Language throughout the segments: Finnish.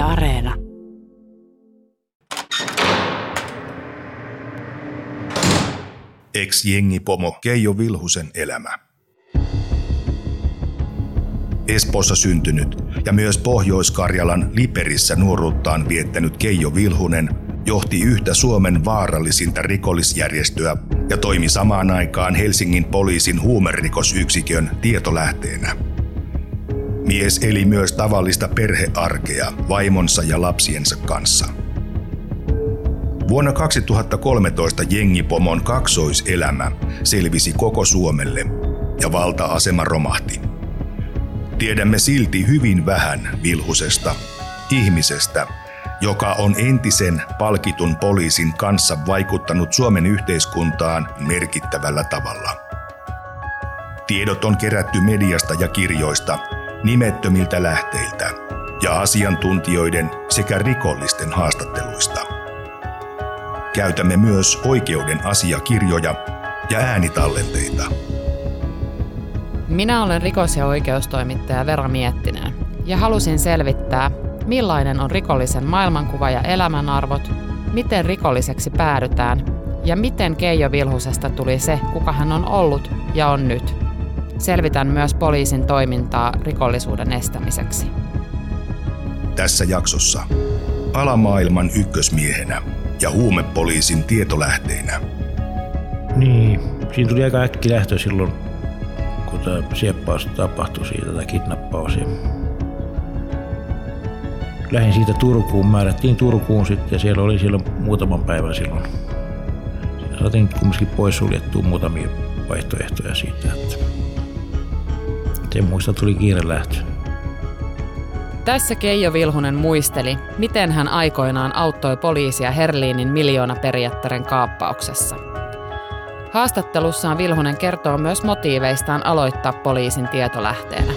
Areena. Ex-jengipomo Keijo Vilhusen elämä. Espoossa syntynyt ja myös Pohjois-Karjalan Liperissä nuoruuttaan viettänyt Keijo Vilhunen johti yhtä Suomen vaarallisinta rikollisjärjestöä ja toimi samaan aikaan Helsingin poliisin huumerikosyksikön tietolähteenä. Mies eli myös tavallista perhearkea vaimonsa ja lapsiensa kanssa. Vuonna 2013 jengipomon kaksoiselämä selvisi koko Suomelle ja valta-asema romahti. Tiedämme silti hyvin vähän Vilhusesta, ihmisestä, joka on entisen palkitun poliisin kanssa vaikuttanut Suomen yhteiskuntaan merkittävällä tavalla. Tiedot on kerätty mediasta ja kirjoista, nimettömiltä lähteiltä ja asiantuntijoiden sekä rikollisten haastatteluista. Käytämme myös oikeuden asiakirjoja ja äänitallenteita. Minä olen rikos- ja oikeustoimittaja Vera Miettinen ja halusin selvittää, millainen on rikollisen maailmankuva ja elämänarvot, miten rikolliseksi päädytään ja miten Keijo Vilhusesta tuli se, kuka hän on ollut ja on nyt. Selvitän myös poliisin toimintaa rikollisuuden estämiseksi. Tässä jaksossa alamaailman ykkösmiehenä ja huumepoliisin tietolähteenä. Niin, siinä tuli aika äkki lähtö silloin, kun tämä sieppaus tapahtui siitä, tämä kidnappaus. Ja lähdin siitä Turkuun, määrättiin Turkuun sitten ja siellä oli silloin muutaman päivän silloin. Saatiin kumminkin poissuljettua muutamia vaihtoehtoja siitä, että sen muista tuli kiire lähtö. Tässä Keijo Vilhunen muisteli, miten hän aikoinaan auttoi poliisia Herliinin miljoonaperiattaren kaappauksessa. Haastattelussaan Vilhunen kertoo myös motiiveistaan aloittaa poliisin tietolähteenä.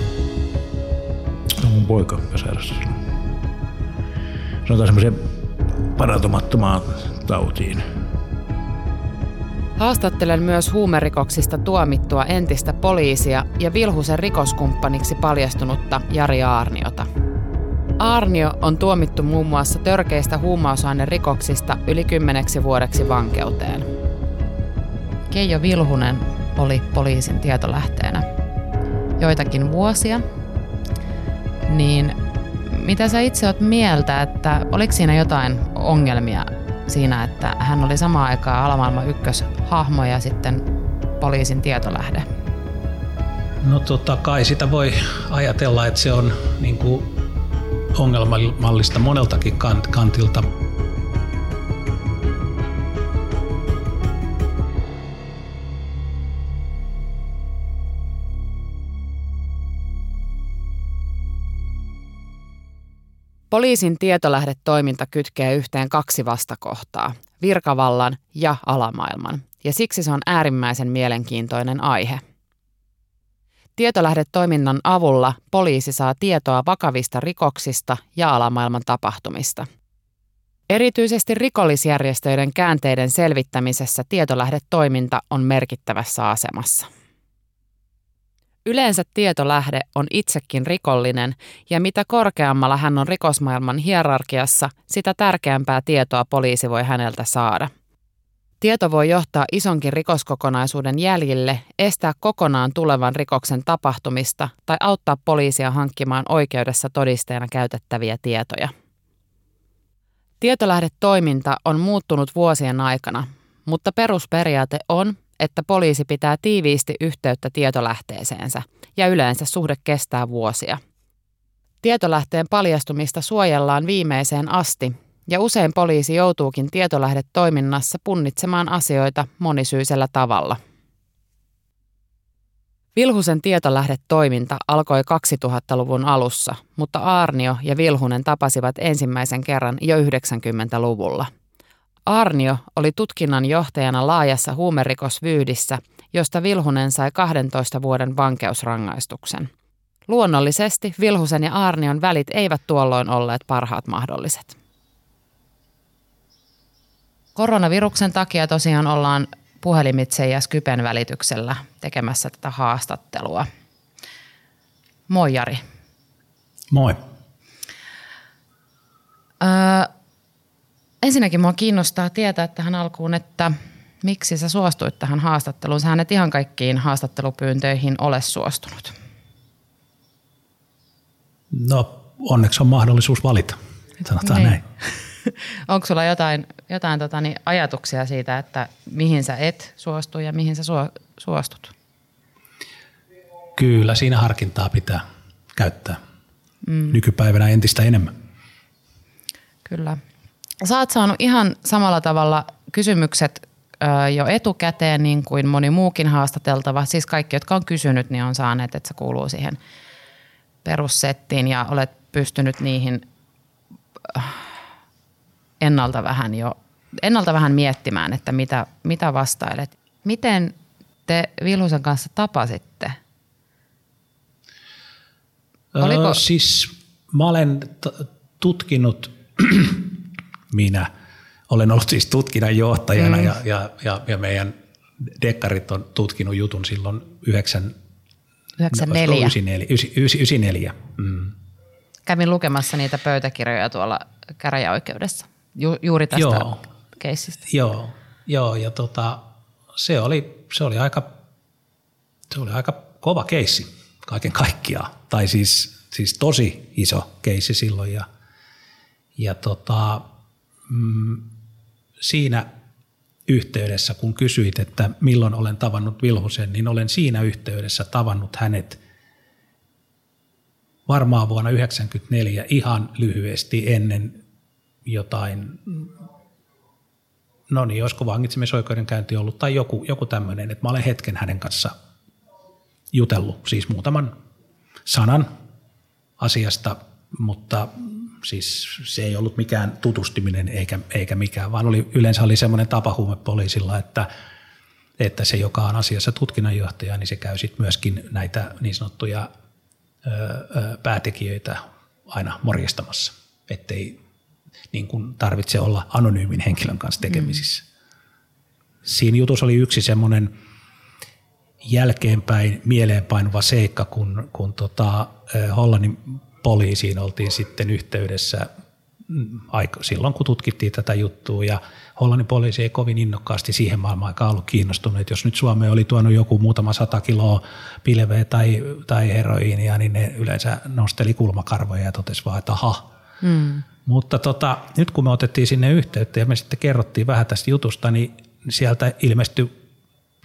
No mun poika silloin. Sanotaan semmoiseen parantumattomaan tautiin. Haastattelen myös huumerikoksista tuomittua entistä poliisia ja Vilhusen rikoskumppaniksi paljastunutta Jari Aarniota. Aarnio on tuomittu muun muassa törkeistä huumausainerikoksista yli kymmeneksi vuodeksi vankeuteen. Keijo Vilhunen oli poliisin tietolähteenä joitakin vuosia, niin mitä sä itse oot mieltä, että oliko siinä jotain ongelmia siinä, että hän oli samaan aikaan alamaailman ykköshahmo ja sitten poliisin tietolähde? No tota, kai sitä voi ajatella, että se on niin kuin ongelmallista moneltakin kantilta. Poliisin tietolähdetoiminta kytkee yhteen kaksi vastakohtaa, virkavallan ja alamaailman, ja siksi se on äärimmäisen mielenkiintoinen aihe. Tietolähdetoiminnan avulla poliisi saa tietoa vakavista rikoksista ja alamaailman tapahtumista. Erityisesti rikollisjärjestöiden käänteiden selvittämisessä tietolähdetoiminta on merkittävässä asemassa. Yleensä tietolähde on itsekin rikollinen, ja mitä korkeammalla hän on rikosmaailman hierarkiassa, sitä tärkeämpää tietoa poliisi voi häneltä saada. Tieto voi johtaa isonkin rikoskokonaisuuden jäljille, estää kokonaan tulevan rikoksen tapahtumista tai auttaa poliisia hankkimaan oikeudessa todisteena käytettäviä tietoja. Tietolähdetoiminta on muuttunut vuosien aikana, mutta perusperiaate on, että poliisi pitää tiiviisti yhteyttä tietolähteeseensä ja yleensä suhde kestää vuosia. Tietolähteen paljastumista suojellaan viimeiseen asti ja usein poliisi joutuukin tietolähdetoiminnassa punnitsemaan asioita monisyisellä tavalla. Vilhusen tietolähdetoiminta alkoi 2000-luvun alussa, mutta Aarnio ja Vilhunen tapasivat ensimmäisen kerran jo 90-luvulla – Arnio oli tutkinnan johtajana laajassa huumerikosvyydissä, josta Vilhunen sai 12 vuoden vankeusrangaistuksen. Luonnollisesti Vilhusen ja Arnion välit eivät tuolloin olleet parhaat mahdolliset. Koronaviruksen takia tosiaan ollaan puhelimitse ja Skypen välityksellä tekemässä tätä haastattelua. Moi Jari. Moi. Öö, ensinnäkin mua kiinnostaa tietää tähän alkuun, että miksi sä suostuit tähän haastatteluun. Sähän et ihan kaikkiin haastattelupyyntöihin ole suostunut. No onneksi on mahdollisuus valita, sanotaan niin. näin. Onko sulla jotain, jotain tota, niin, ajatuksia siitä, että mihin sä et suostu ja mihin sä suostut? Kyllä, siinä harkintaa pitää käyttää mm. nykypäivänä entistä enemmän. Kyllä. Sä oot saanut ihan samalla tavalla kysymykset jo etukäteen, niin kuin moni muukin haastateltava. Siis kaikki, jotka on kysynyt, niin on saaneet, että se kuuluu siihen perussettiin ja olet pystynyt niihin ennalta vähän jo ennalta vähän miettimään, että mitä, mitä vastailet. Miten te Vilhusen kanssa tapasitte? Oliko? Öö, siis mä olen t- tutkinut, minä olen ollut siis tutkinnanjohtajana mm. ja, ja, ja, ja meidän dekkarit on tutkinut jutun silloin 9, 94. 94. 94. Mm. Kävin lukemassa niitä pöytäkirjoja tuolla käräjäoikeudessa ju, juuri tästä joo, keissistä. Joo, joo ja tota, se, oli, se, oli aika, se oli aika kova keissi kaiken kaikkiaan. Tai siis, siis tosi iso keissi silloin. Ja, ja tota, mm, siinä yhteydessä, kun kysyit, että milloin olen tavannut Vilhusen, niin olen siinä yhteydessä tavannut hänet varmaan vuonna 1994 ihan lyhyesti ennen jotain, no niin, olisiko vangitsemisoikeudenkäynti ollut tai joku, joku tämmöinen, että mä olen hetken hänen kanssa jutellut, siis muutaman sanan asiasta, mutta siis se ei ollut mikään tutustuminen eikä, eikä mikään, vaan oli, yleensä oli semmoinen tapa huumepoliisilla, että, että se, joka on asiassa tutkinnanjohtaja, niin se käy sitten myöskin näitä niin sanottuja ö, ö, päätekijöitä aina morjistamassa, ettei niin kuin tarvitse olla anonyymin henkilön kanssa tekemisissä. Mm. Siinä jutussa oli yksi semmoinen jälkeenpäin mieleenpainuva seikka, kun, kun tota, Hollannin poliisiin oltiin sitten yhteydessä mm, silloin, kun tutkittiin tätä juttua ja Hollannin poliisi ei kovin innokkaasti siihen maailmaan aikaan ollut kiinnostunut. Että jos nyt Suomeen oli tuonut joku muutama sata kiloa pilveä tai, tai heroiinia, niin ne yleensä nosteli kulmakarvoja ja totesi vaan, että aha. Mm. Mutta tota, nyt kun me otettiin sinne yhteyttä ja me sitten kerrottiin vähän tästä jutusta, niin sieltä ilmestyi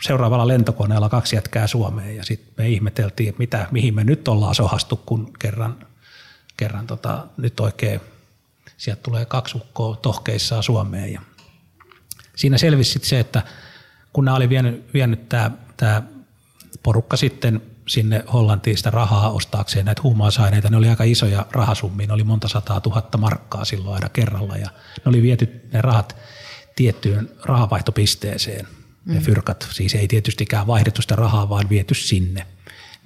seuraavalla lentokoneella kaksi jätkää Suomeen ja sitten me ihmeteltiin, että mitä, mihin me nyt ollaan sohastu, kun kerran kerran tota, nyt oikein sieltä tulee kaksi ukkoa tohkeissaan Suomeen. Ja siinä selvisi se, että kun nämä oli vienyt, vienyt tämä, tämä porukka sitten sinne Hollantiin sitä rahaa ostaakseen näitä huumausaineita, ne oli aika isoja rahasummia, ne oli monta sataa tuhatta markkaa silloin aina kerralla ja ne oli viety ne rahat tiettyyn rahavaihtopisteeseen. Mm. Ne fyrkat, siis ei tietystikään vaihdettu sitä rahaa, vaan viety sinne –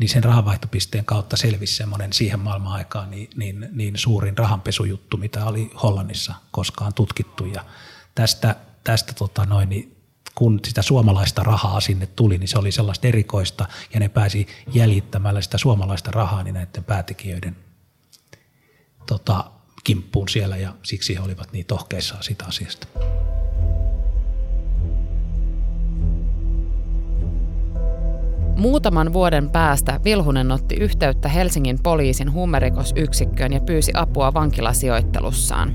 niin sen rahanvaihtopisteen kautta selvisi semmoinen siihen maailman aikaan niin, niin, niin suurin rahanpesujuttu, mitä oli Hollannissa koskaan tutkittu. Ja tästä, tästä tota noin, niin kun sitä suomalaista rahaa sinne tuli, niin se oli sellaista erikoista ja ne pääsi jäljittämällä sitä suomalaista rahaa niin näiden päätekijöiden tota, kimppuun siellä ja siksi he olivat niin tohkeissaan sitä asiasta. Muutaman vuoden päästä Vilhunen otti yhteyttä Helsingin poliisin huumerikosyksikköön ja pyysi apua vankilasijoittelussaan.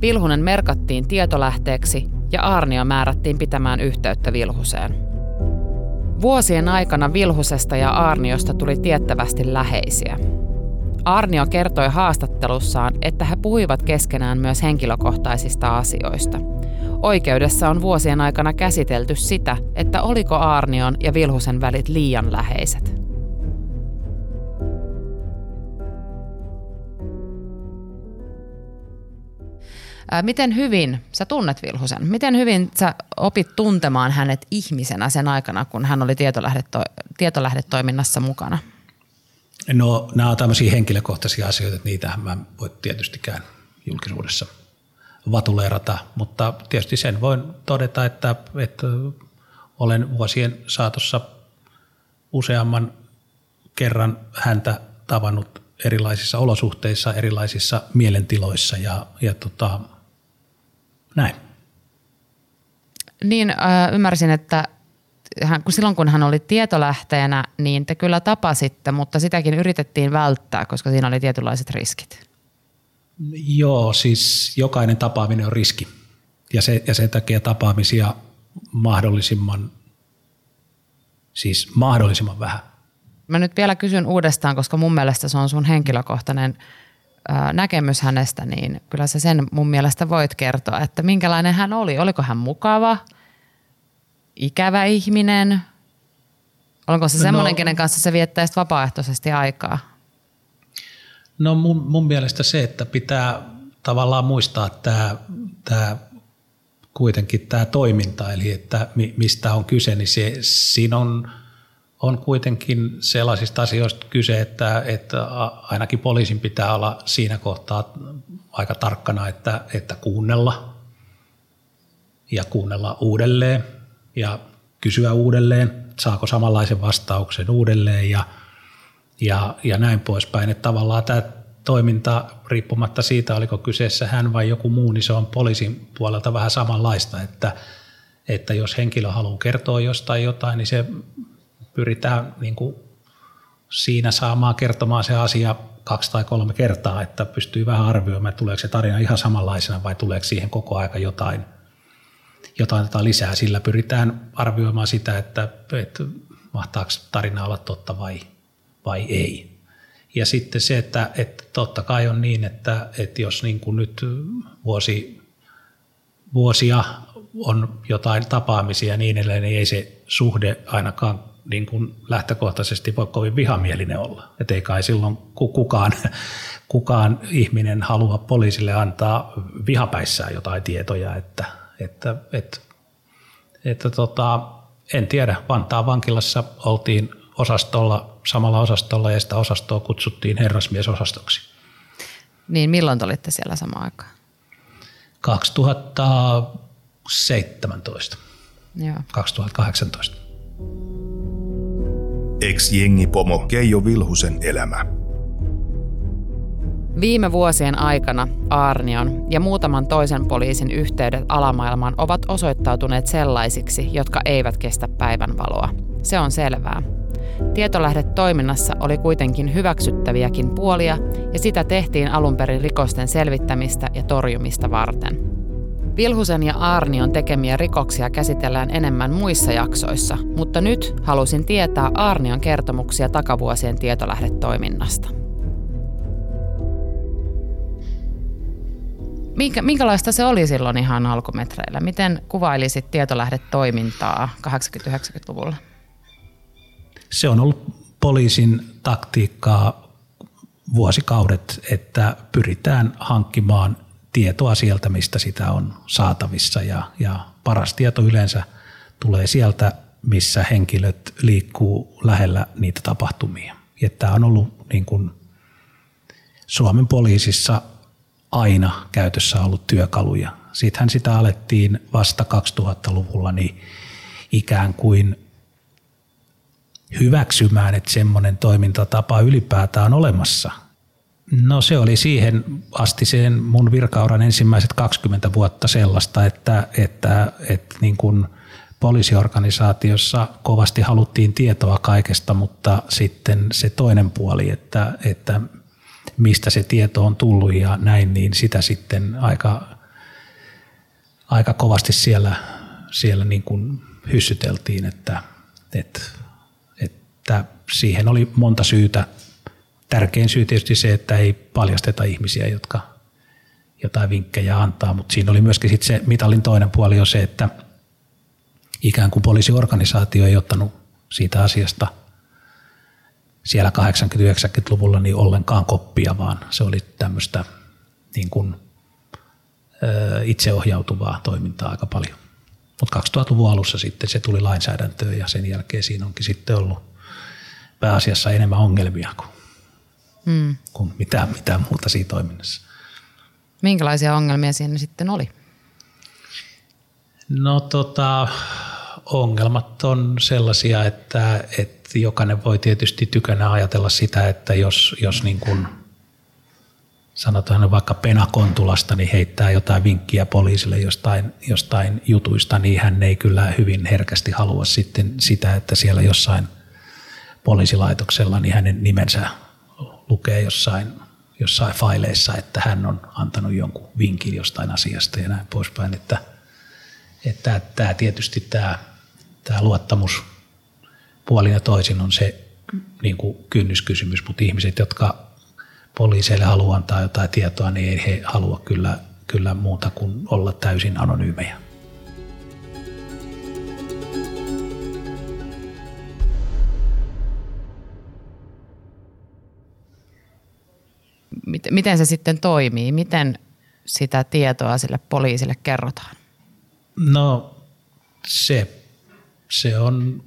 Vilhunen merkattiin tietolähteeksi ja Arnio määrättiin pitämään yhteyttä Vilhuseen. Vuosien aikana Vilhusesta ja Arniosta tuli tiettävästi läheisiä. Arnio kertoi haastattelussaan, että he puhuivat keskenään myös henkilökohtaisista asioista – Oikeudessa on vuosien aikana käsitelty sitä, että oliko Aarnion ja Vilhusen välit liian läheiset. Miten hyvin sä tunnet Vilhusen? Miten hyvin sä opit tuntemaan hänet ihmisenä sen aikana, kun hän oli tietolähdeto- tietolähdetoiminnassa mukana? No nämä on tämmöisiä henkilökohtaisia asioita, että niitä mä voi tietystikään julkisuudessa – vatuleerata, mutta tietysti sen voin todeta, että, että olen vuosien saatossa useamman kerran häntä tavannut erilaisissa olosuhteissa, erilaisissa mielentiloissa ja, ja tota, näin. Niin, äh, ymmärsin, että hän, kun silloin kun hän oli tietolähteenä, niin te kyllä tapasitte, mutta sitäkin yritettiin välttää, koska siinä oli tietynlaiset riskit. Joo, siis jokainen tapaaminen on riski. Ja, se, ja sen takia tapaamisia mahdollisimman, siis mahdollisimman vähän. Mä nyt vielä kysyn uudestaan, koska mun mielestä se on sun henkilökohtainen näkemys hänestä, niin kyllä sä sen mun mielestä voit kertoa, että minkälainen hän oli. Oliko hän mukava, ikävä ihminen? Onko se semmoinen, no, kenen kanssa se viettää vapaaehtoisesti aikaa? No mun, mun mielestä se, että pitää tavallaan muistaa tämä, tämä kuitenkin tämä toiminta, eli että mistä on kyse, niin se, siinä on, on kuitenkin sellaisista asioista kyse, että, että ainakin poliisin pitää olla siinä kohtaa aika tarkkana, että, että kuunnella ja kuunnella uudelleen ja kysyä uudelleen, saako samanlaisen vastauksen uudelleen ja, ja, ja näin poispäin. Että tavallaan tämä toiminta, riippumatta siitä, oliko kyseessä hän vai joku muu, niin se on poliisin puolelta vähän samanlaista, että, että jos henkilö haluaa kertoa jostain jotain, niin se pyritään niin kuin siinä saamaan kertomaan se asia kaksi tai kolme kertaa, että pystyy vähän arvioimaan, että tuleeko se tarina ihan samanlaisena vai tuleeko siihen koko aika jotain, jotain lisää. Sillä pyritään arvioimaan sitä, että, että mahtaako tarina olla totta vai, vai ei. Ja sitten se, että, että totta kai on niin, että, että jos niin kuin nyt vuosi, vuosia on jotain tapaamisia ja niin edelleen, niin ei se suhde ainakaan niin kuin lähtökohtaisesti voi kovin vihamielinen olla. Että ei kai silloin kukaan, kukaan ihminen halua poliisille antaa vihapäissään jotain tietoja, että, että, että, että tota, en tiedä, Vantaan vankilassa oltiin osastolla, samalla osastolla ja sitä osastoa kutsuttiin herrasmiesosastoksi. Niin milloin te olitte siellä samaan aikaan? 2017. Joo. 2018. Ex-jengipomo Keijo Vilhusen elämä. Viime vuosien aikana Arnion ja muutaman toisen poliisin yhteydet alamaailmaan ovat osoittautuneet sellaisiksi, jotka eivät kestä päivänvaloa. Se on selvää. Tietolähdetoiminnassa oli kuitenkin hyväksyttäviäkin puolia ja sitä tehtiin alun perin rikosten selvittämistä ja torjumista varten. Vilhusen ja Arnion tekemiä rikoksia käsitellään enemmän muissa jaksoissa, mutta nyt halusin tietää Arnion kertomuksia takavuosien tietolähdetoiminnasta. Minkä, minkälaista se oli silloin ihan alkumetreillä? Miten kuvailisit tietolähdetoimintaa 80-90-luvulla? Se on ollut poliisin taktiikkaa vuosikaudet, että pyritään hankkimaan tietoa sieltä, mistä sitä on saatavissa ja, ja paras tieto yleensä tulee sieltä, missä henkilöt liikkuu lähellä niitä tapahtumia. Ja tämä on ollut niin kuin Suomen poliisissa aina käytössä ollut työkaluja. Sittenhän sitä alettiin vasta 2000-luvulla niin ikään kuin hyväksymään, että semmoinen toimintatapa ylipäätään on olemassa? No se oli siihen asti sen mun virkauran ensimmäiset 20 vuotta sellaista, että, että, että niin kuin poliisiorganisaatiossa kovasti haluttiin tietoa kaikesta, mutta sitten se toinen puoli, että, että mistä se tieto on tullut ja näin, niin sitä sitten aika, aika kovasti siellä, siellä niin kuin hyssyteltiin, että, että että siihen oli monta syytä. Tärkein syy tietysti se, että ei paljasteta ihmisiä, jotka jotain vinkkejä antaa, mutta siinä oli myöskin sit se mitalin toinen puoli on se, että ikään kuin poliisiorganisaatio ei ottanut siitä asiasta siellä 80-90-luvulla niin ollenkaan koppia, vaan se oli tämmöistä niin kuin, itseohjautuvaa toimintaa aika paljon. Mutta 2000-luvun alussa sitten se tuli lainsäädäntöön ja sen jälkeen siinä onkin sitten ollut pääasiassa enemmän ongelmia kuin, mm. kuin mitään, mitään muuta siinä toiminnassa. Minkälaisia ongelmia siinä sitten oli? No tota, ongelmat on sellaisia, että, että et jokainen voi tietysti tykönä ajatella sitä, että jos, jos niin kuin sanotaan vaikka Penakontulasta, niin heittää jotain vinkkiä poliisille jostain, jostain jutuista, niin hän ei kyllä hyvin herkästi halua sitten sitä, että siellä jossain poliisilaitoksella niin hänen nimensä lukee jossain, jossain faileissa, että hän on antanut jonkun vinkin jostain asiasta ja näin poispäin. Että, että tämä tietysti tämä, tämä luottamus puolin ja toisin on se niin kuin kynnyskysymys, mutta ihmiset, jotka poliiseille haluaa antaa jotain tietoa, niin ei he halua kyllä, kyllä muuta kuin olla täysin anonyymejä. Miten se sitten toimii? Miten sitä tietoa sille poliisille kerrotaan? No se, se on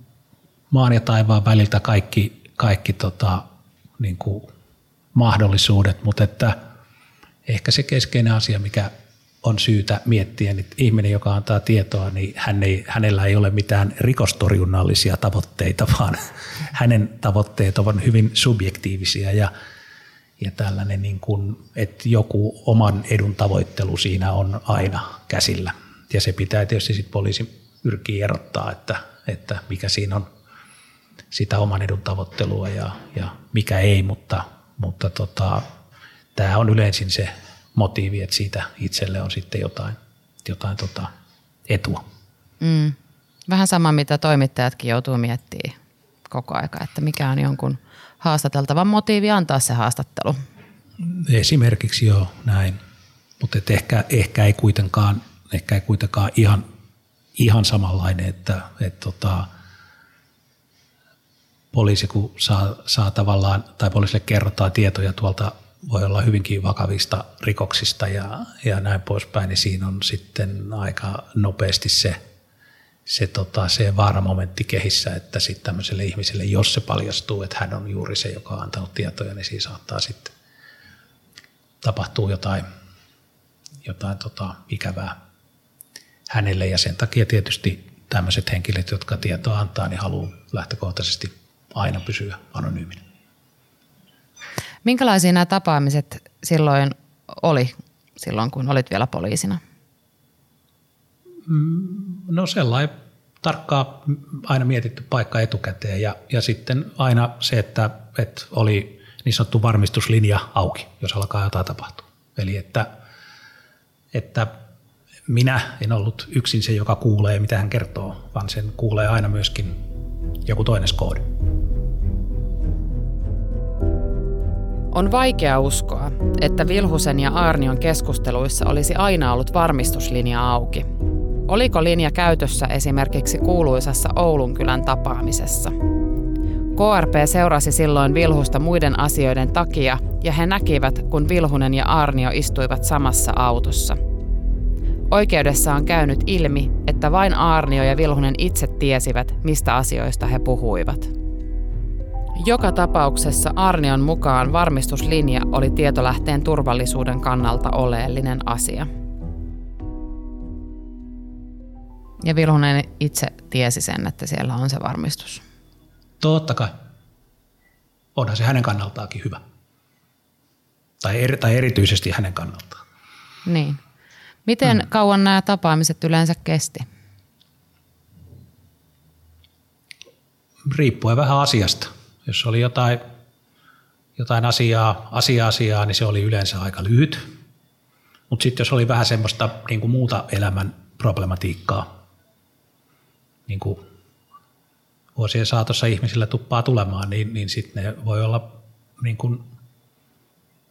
maan ja taivaan väliltä kaikki, kaikki tota, niin kuin mahdollisuudet, mutta että ehkä se keskeinen asia, mikä on syytä miettiä, että ihminen, joka antaa tietoa, niin hän ei, hänellä ei ole mitään rikostorjunnallisia tavoitteita, vaan hänen tavoitteet ovat hyvin subjektiivisia ja, ja tällainen, niin kuin, että joku oman edun tavoittelu siinä on aina käsillä. Ja se pitää tietysti sitten poliisi pyrkiä erottaa, että, että mikä siinä on sitä oman edun tavoittelua ja, ja mikä ei, mutta mutta tota, tämä on yleisin se motiivi, että siitä itselle on sitten jotain, jotain tota etua. Mm. Vähän sama, mitä toimittajatkin joutuu miettimään koko aika, että mikä on jonkun haastateltavan motiivi antaa se haastattelu. Esimerkiksi joo, näin. Mutta ehkä, ehkä, ei kuitenkaan, ehkä ei kuitenkaan ihan, ihan samanlainen, että, että tota, poliisi, kun saa, saa tavallaan, tai poliisille kerrotaan tietoja tuolta, voi olla hyvinkin vakavista rikoksista ja, ja näin poispäin, niin siinä on sitten aika nopeasti se, se, tota, se vaaramomentti kehissä, että sitten tämmöiselle ihmiselle, jos se paljastuu, että hän on juuri se, joka on antanut tietoja, niin siinä saattaa sitten tapahtua jotain, jotain tota, ikävää hänelle ja sen takia tietysti tämmöiset henkilöt, jotka tietoa antaa, niin haluaa lähtökohtaisesti aina pysyä anonyyminä. Minkälaisia nämä tapaamiset silloin oli, silloin kun olit vielä poliisina? Mm, no sellainen tarkkaa aina mietitty paikka etukäteen ja, ja sitten aina se, että, että oli niin sanottu varmistuslinja auki, jos alkaa jotain tapahtua. Eli että, että minä en ollut yksin se, joka kuulee, mitä hän kertoo, vaan sen kuulee aina myöskin joku toinen skoodi. On vaikea uskoa, että Vilhusen ja Arnion keskusteluissa olisi aina ollut varmistuslinja auki. Oliko linja käytössä esimerkiksi kuuluisassa Oulun kylän tapaamisessa? KRP seurasi silloin Vilhusta muiden asioiden takia ja he näkivät, kun Vilhunen ja Arnio istuivat samassa autossa. Oikeudessa on käynyt ilmi, että vain Arnio ja Vilhunen itse tiesivät, mistä asioista he puhuivat. Joka tapauksessa Arnion mukaan varmistuslinja oli tietolähteen turvallisuuden kannalta oleellinen asia. Ja Vilhunen itse tiesi sen, että siellä on se varmistus. Totta kai. Onhan se hänen kannaltaakin hyvä. Tai, eri, tai erityisesti hänen kannaltaan. Niin. Miten hmm. kauan nämä tapaamiset yleensä kesti? Riippuen vähän asiasta. Jos oli jotain, jotain asiaa, asia-asiaa, niin se oli yleensä aika lyhyt. Mutta sitten jos oli vähän semmoista niin kuin muuta elämän problematiikkaa, niin kuin vuosien saatossa ihmisillä tuppaa tulemaan, niin, niin sitten ne voi olla niin kuin,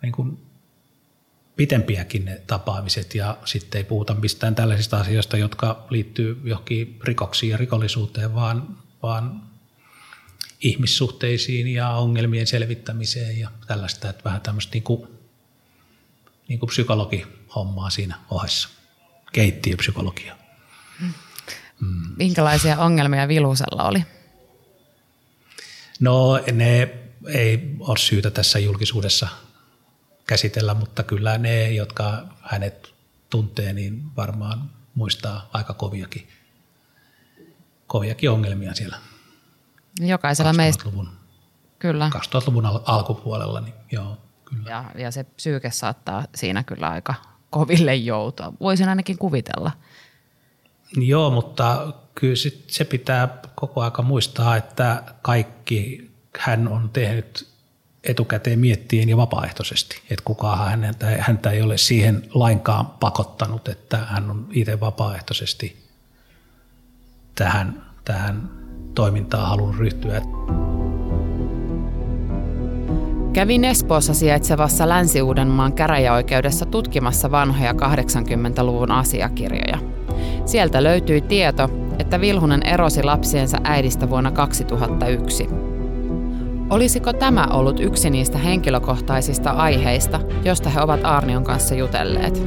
niin kuin pitempiäkin ne tapaamiset. Ja sitten ei puhuta mistään tällaisista asioista, jotka liittyy johonkin rikoksiin ja rikollisuuteen, vaan, vaan ihmissuhteisiin ja ongelmien selvittämiseen ja tällaista, että vähän tämmöistä niin kuin, niin kuin psykologihommaa siinä ohessa, keittiöpsykologia. Mm. Minkälaisia ongelmia Vilusella oli? No ne ei ole syytä tässä julkisuudessa käsitellä, mutta kyllä ne, jotka hänet tuntee, niin varmaan muistaa aika koviakin, koviakin ongelmia siellä Jokaisella meistä, 2000-luvun, kyllä. 2000-luvun al- alkupuolella, niin joo, kyllä. Ja, ja se psyyke saattaa siinä kyllä aika koville joutua. Voisin ainakin kuvitella. Joo, mutta kyllä sit se pitää koko aika muistaa, että kaikki hän on tehnyt etukäteen miettien ja vapaaehtoisesti. Että kukaan häntä, häntä ei ole siihen lainkaan pakottanut, että hän on itse vapaaehtoisesti tähän, tähän toimintaan halunnut ryhtyä. Kävin Espoossa sijaitsevassa Länsi-Uudenmaan käräjäoikeudessa tutkimassa vanhoja 80-luvun asiakirjoja. Sieltä löytyi tieto, että Vilhunen erosi lapsiensa äidistä vuonna 2001. Olisiko tämä ollut yksi niistä henkilökohtaisista aiheista, josta he ovat Arnion kanssa jutelleet?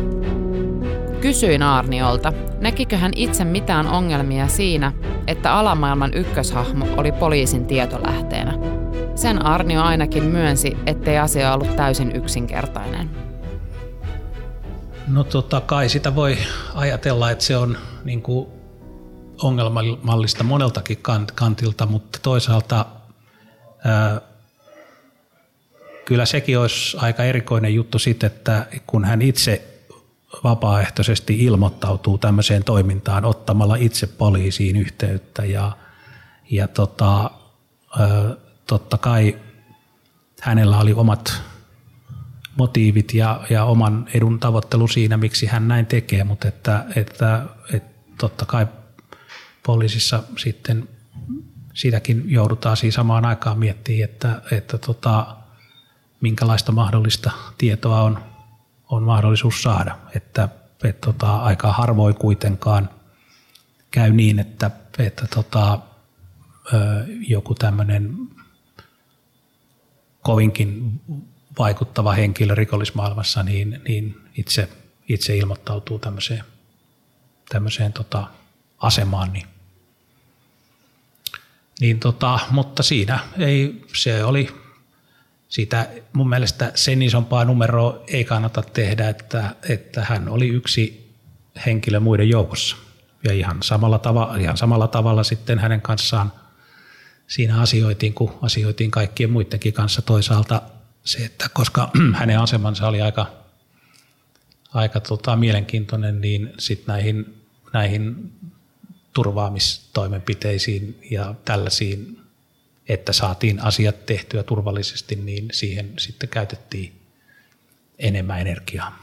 Kysyin Arniolta, näkikö hän itse mitään ongelmia siinä, että alamaailman ykköshahmo oli poliisin tietolähteenä. Sen Arnio ainakin myönsi, ettei asia ollut täysin yksinkertainen. No tota, kai sitä voi ajatella, että se on niin kuin ongelmallista moneltakin kantilta, mutta toisaalta ää, kyllä sekin olisi aika erikoinen juttu sitten, että kun hän itse vapaaehtoisesti ilmoittautuu tämmöiseen toimintaan ottamalla itse poliisiin yhteyttä ja, ja tota, ää, totta kai hänellä oli omat motiivit ja, ja oman edun tavoittelu siinä, miksi hän näin tekee, mutta että, että, että totta kai poliisissa sitten sitäkin joudutaan siis samaan aikaan miettimään, että, että tota, minkälaista mahdollista tietoa on, on mahdollisuus saada. Että, että tota, aika harvoin kuitenkaan käy niin, että, että tota, joku tämmöinen kovinkin vaikuttava henkilö rikollismaailmassa, niin, niin itse, itse ilmoittautuu tämmöiseen, tämmöiseen tota, asemaan. Niin, niin tota, mutta siinä ei, se oli sitä mun mielestä sen isompaa numeroa ei kannata tehdä, että, että hän oli yksi henkilö muiden joukossa. Ja ihan samalla, tavalla, ihan samalla tavalla sitten hänen kanssaan siinä asioitiin, kun asioitiin kaikkien muidenkin kanssa toisaalta se, että koska hänen asemansa oli aika, aika tota, mielenkiintoinen, niin sitten näihin, näihin turvaamistoimenpiteisiin ja tällaisiin, että saatiin asiat tehtyä turvallisesti, niin siihen sitten käytettiin enemmän energiaa.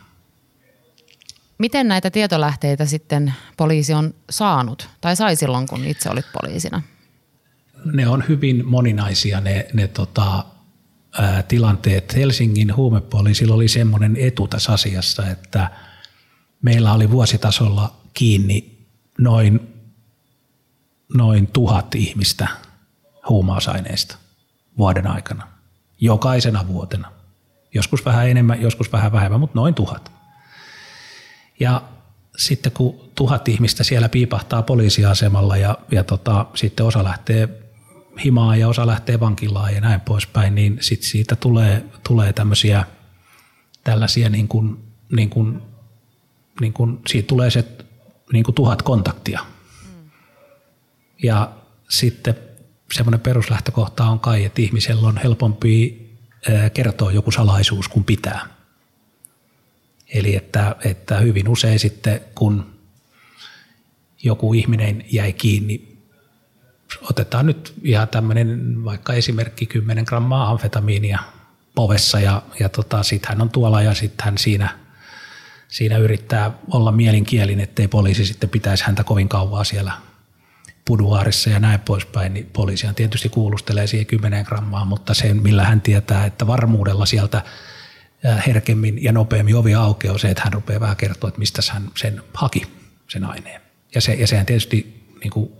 Miten näitä tietolähteitä sitten poliisi on saanut tai sai silloin, kun itse olit poliisina? Ne on hyvin moninaisia ne, ne tota, tilanteet. Helsingin huumepoliisilla oli semmoinen etu tässä asiassa, että meillä oli vuositasolla kiinni noin, noin tuhat ihmistä huumausaineista vuoden aikana, jokaisena vuotena. Joskus vähän enemmän, joskus vähän vähemmän, mutta noin tuhat. Ja sitten kun tuhat ihmistä siellä piipahtaa poliisiasemalla ja, ja tota, sitten osa lähtee himaa ja osa lähtee vankilaan ja näin poispäin, niin sit siitä tulee, tulee tämmöisiä tällaisia niin kuin, niin kuin, niin kuin, siitä tulee se niin kuin tuhat kontaktia. Mm. Ja sitten semmoinen peruslähtökohta on kai, että ihmisellä on helpompi kertoa joku salaisuus kuin pitää. Eli että, että hyvin usein sitten, kun joku ihminen jäi kiinni otetaan nyt ihan tämmöinen vaikka esimerkki 10 grammaa amfetamiinia povessa ja, ja tota, sitten hän on tuolla ja sitten hän siinä, siinä yrittää olla mielinkielin, ettei poliisi sitten pitäisi häntä kovin kauaa siellä puduaarissa ja näin poispäin, niin poliisihan tietysti kuulustelee siihen 10 grammaa, mutta sen millä hän tietää, että varmuudella sieltä herkemmin ja nopeammin ovi aukeaa se, että hän rupeaa vähän kertoa, että mistä hän sen haki, sen aineen. Ja, se, ja sehän tietysti niin kuin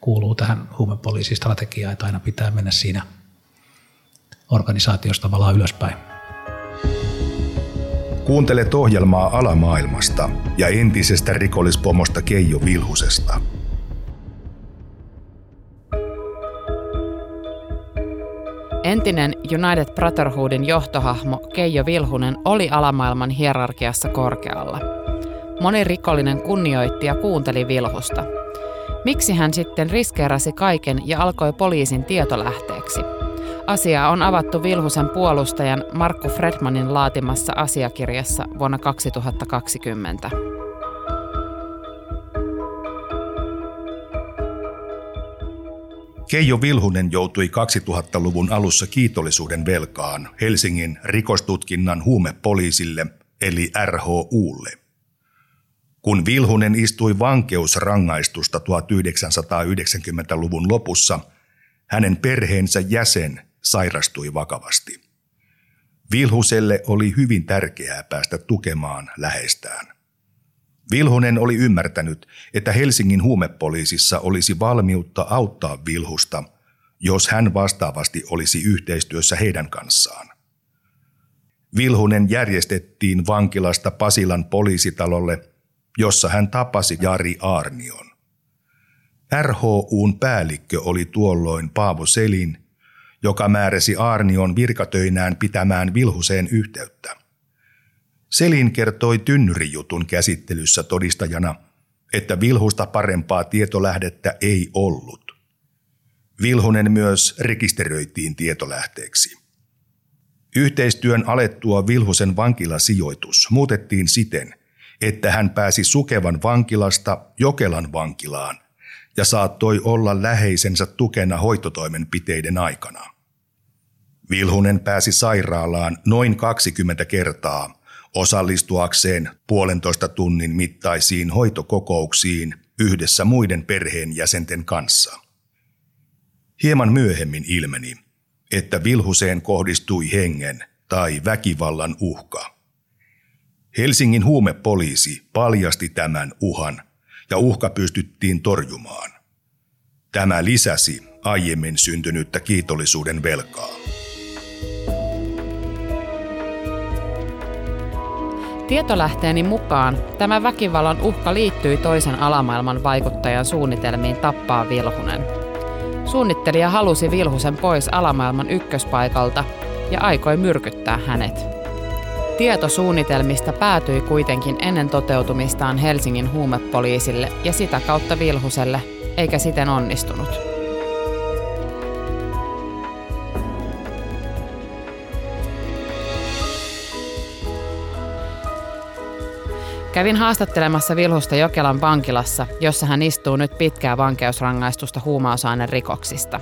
kuuluu tähän huumepoliisistrategiaan, että aina pitää mennä siinä organisaatiosta tavallaan ylöspäin. Kuuntelet ohjelmaa alamaailmasta ja entisestä rikollispomosta Keijo Vilhusesta. Entinen United Brotherhoodin johtohahmo Keijo Vilhunen oli alamaailman hierarkiassa korkealla. Moni rikollinen kunnioitti ja kuunteli Vilhusta – Miksi hän sitten riskeerasi kaiken ja alkoi poliisin tietolähteeksi? Asiaa on avattu Vilhusen puolustajan Markku Fredmanin laatimassa asiakirjassa vuonna 2020. Keijo Vilhunen joutui 2000-luvun alussa kiitollisuuden velkaan Helsingin rikostutkinnan huumepoliisille eli RHUlle. Kun Vilhunen istui vankeusrangaistusta 1990-luvun lopussa, hänen perheensä jäsen sairastui vakavasti. Vilhuselle oli hyvin tärkeää päästä tukemaan läheistään. Vilhunen oli ymmärtänyt, että Helsingin huumepoliisissa olisi valmiutta auttaa Vilhusta, jos hän vastaavasti olisi yhteistyössä heidän kanssaan. Vilhunen järjestettiin vankilasta Pasilan poliisitalolle, jossa hän tapasi Jari Arnion. RHUn päällikkö oli tuolloin Paavo Selin, joka määräsi Arnion virkatöinään pitämään Vilhuseen yhteyttä. Selin kertoi tynnyrijutun käsittelyssä todistajana, että Vilhusta parempaa tietolähdettä ei ollut. Vilhunen myös rekisteröitiin tietolähteeksi. Yhteistyön alettua Vilhusen vankilasijoitus muutettiin siten, että hän pääsi Sukevan vankilasta Jokelan vankilaan ja saattoi olla läheisensä tukena hoitotoimenpiteiden aikana. Vilhunen pääsi sairaalaan noin 20 kertaa osallistuakseen puolentoista tunnin mittaisiin hoitokokouksiin yhdessä muiden perheenjäsenten kanssa. Hieman myöhemmin ilmeni, että Vilhuseen kohdistui hengen tai väkivallan uhka. Helsingin huumepoliisi paljasti tämän uhan ja uhka pystyttiin torjumaan. Tämä lisäsi aiemmin syntynyttä kiitollisuuden velkaa. Tietolähteeni mukaan tämä väkivallan uhka liittyi toisen alamaailman vaikuttajan suunnitelmiin tappaa Vilhunen. Suunnittelija halusi Vilhusen pois alamaailman ykköspaikalta ja aikoi myrkyttää hänet. Tieto suunnitelmista päätyi kuitenkin ennen toteutumistaan Helsingin huumepoliisille ja sitä kautta Vilhuselle, eikä siten onnistunut. Kävin haastattelemassa Vilhusta Jokelan vankilassa, jossa hän istuu nyt pitkää vankeusrangaistusta huumausaineen rikoksista.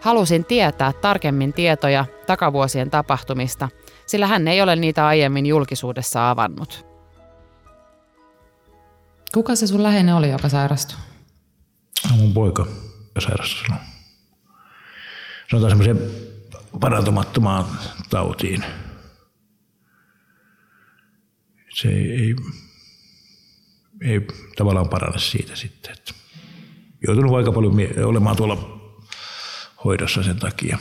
Halusin tietää tarkemmin tietoja takavuosien tapahtumista, sillä hän ei ole niitä aiemmin julkisuudessa avannut. Kuka se sun läheinen oli, joka sairastui? No, mun poika sairastui silloin. Sanotaan semmoiseen parantumattomaan tautiin. Se ei, ei ei tavallaan parane siitä sitten. Että joutunut aika paljon olemaan tuolla hoidossa sen takia.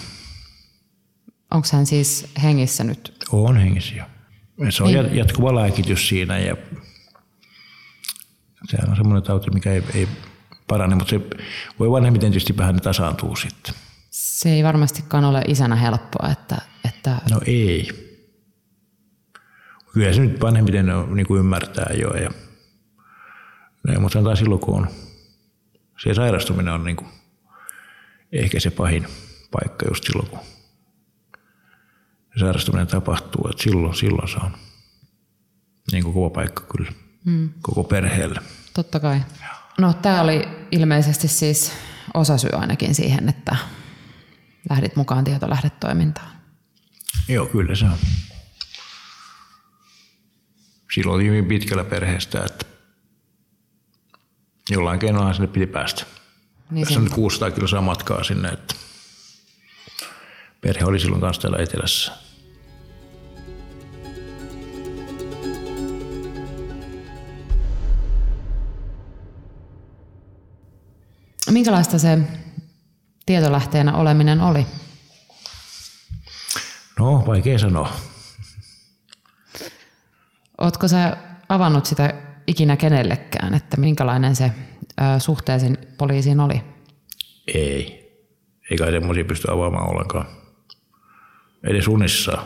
Onko hän siis hengissä nyt? On hengissä jo. Se on niin. jatkuva lääkitys siinä ja sehän on semmoinen tauti, mikä ei, ei parane, mutta se voi vanhemmiten tietysti vähän tasaantuu sitten. Se ei varmastikaan ole isänä helppoa, että... että... No ei. Kyllä se nyt vanhemmiten niin kuin ymmärtää jo ja No, mutta sanotaan silloin, kun on, se sairastuminen on niin kuin ehkä se pahin paikka just silloin, kun sairastuminen tapahtuu. Että silloin, silloin se on niin kuin kova paikka kyllä mm. koko perheelle. Totta kai. No tämä oli ilmeisesti siis osasyy ainakin siihen, että lähdit mukaan tietolähdetoimintaan. Joo, kyllä se on. Silloin oli hyvin pitkällä perheestä, että jollain keinoin sinne piti päästä. Niin Tässä on nyt 600 kiloa matkaa sinne, että perhe oli silloin kanssa täällä etelässä. Minkälaista se tietolähteenä oleminen oli? No, vaikea sanoa. Oletko sä avannut sitä ikinä kenellekään, että minkälainen se suhteesi poliisiin oli? Ei. Eikä semmoisia pysty avaamaan ollenkaan. Edes unissaan.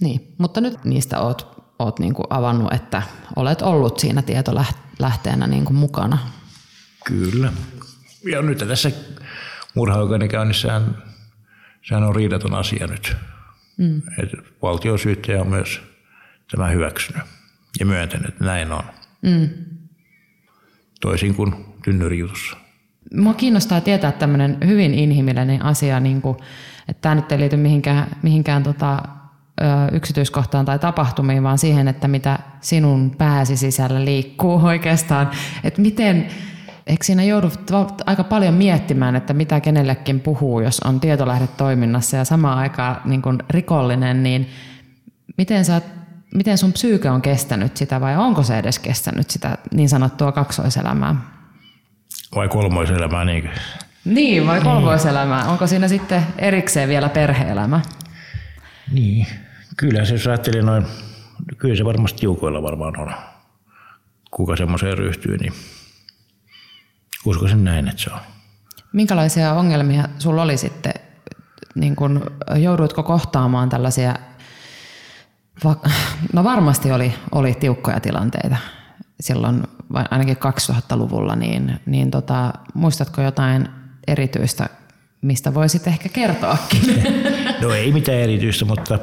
Niin, mutta nyt niistä oot, oot niin kuin avannut, että olet ollut siinä tietolähteenä niin kuin mukana. Kyllä, Ja nyt tässä murhaoikeuden käynnissähän sehän on riidaton asia nyt. Mm. Et valtiosyyttäjä on myös tämä hyväksynyt ja myöntänyt, että näin on. Mm. Toisin kuin tynnyrijutussa. Mua kiinnostaa tietää tämmöinen hyvin inhimillinen asia, niin kuin, että tämä nyt ei liity mihinkään, mihinkään tota, yksityiskohtaan tai tapahtumiin, vaan siihen, että mitä sinun pääsi sisällä liikkuu oikeastaan. Että miten, eikö siinä joudu aika paljon miettimään, että mitä kenellekin puhuu, jos on tietolähde toiminnassa ja samaan aikaan niin kuin rikollinen, niin miten, sä, miten sun psyyke on kestänyt sitä vai onko se edes kestänyt sitä niin sanottua kaksoiselämää? Vai kolmoiselämää, niin Niin, vai kolmoiselämää. Onko siinä sitten erikseen vielä perheelämä? Niin, kyllä se jos ajattelee noin, kyllä se varmasti tiukoilla varmaan on. Kuka semmoiseen ryhtyy, niin uskoisin näin, että se on. Minkälaisia ongelmia sulla oli sitten? Niin kun, jouduitko kohtaamaan tällaisia, no varmasti oli, oli tiukkoja tilanteita silloin ainakin 2000-luvulla, niin, niin tota, muistatko jotain erityistä, mistä voisit ehkä kertoakin? No ei mitään erityistä, mutta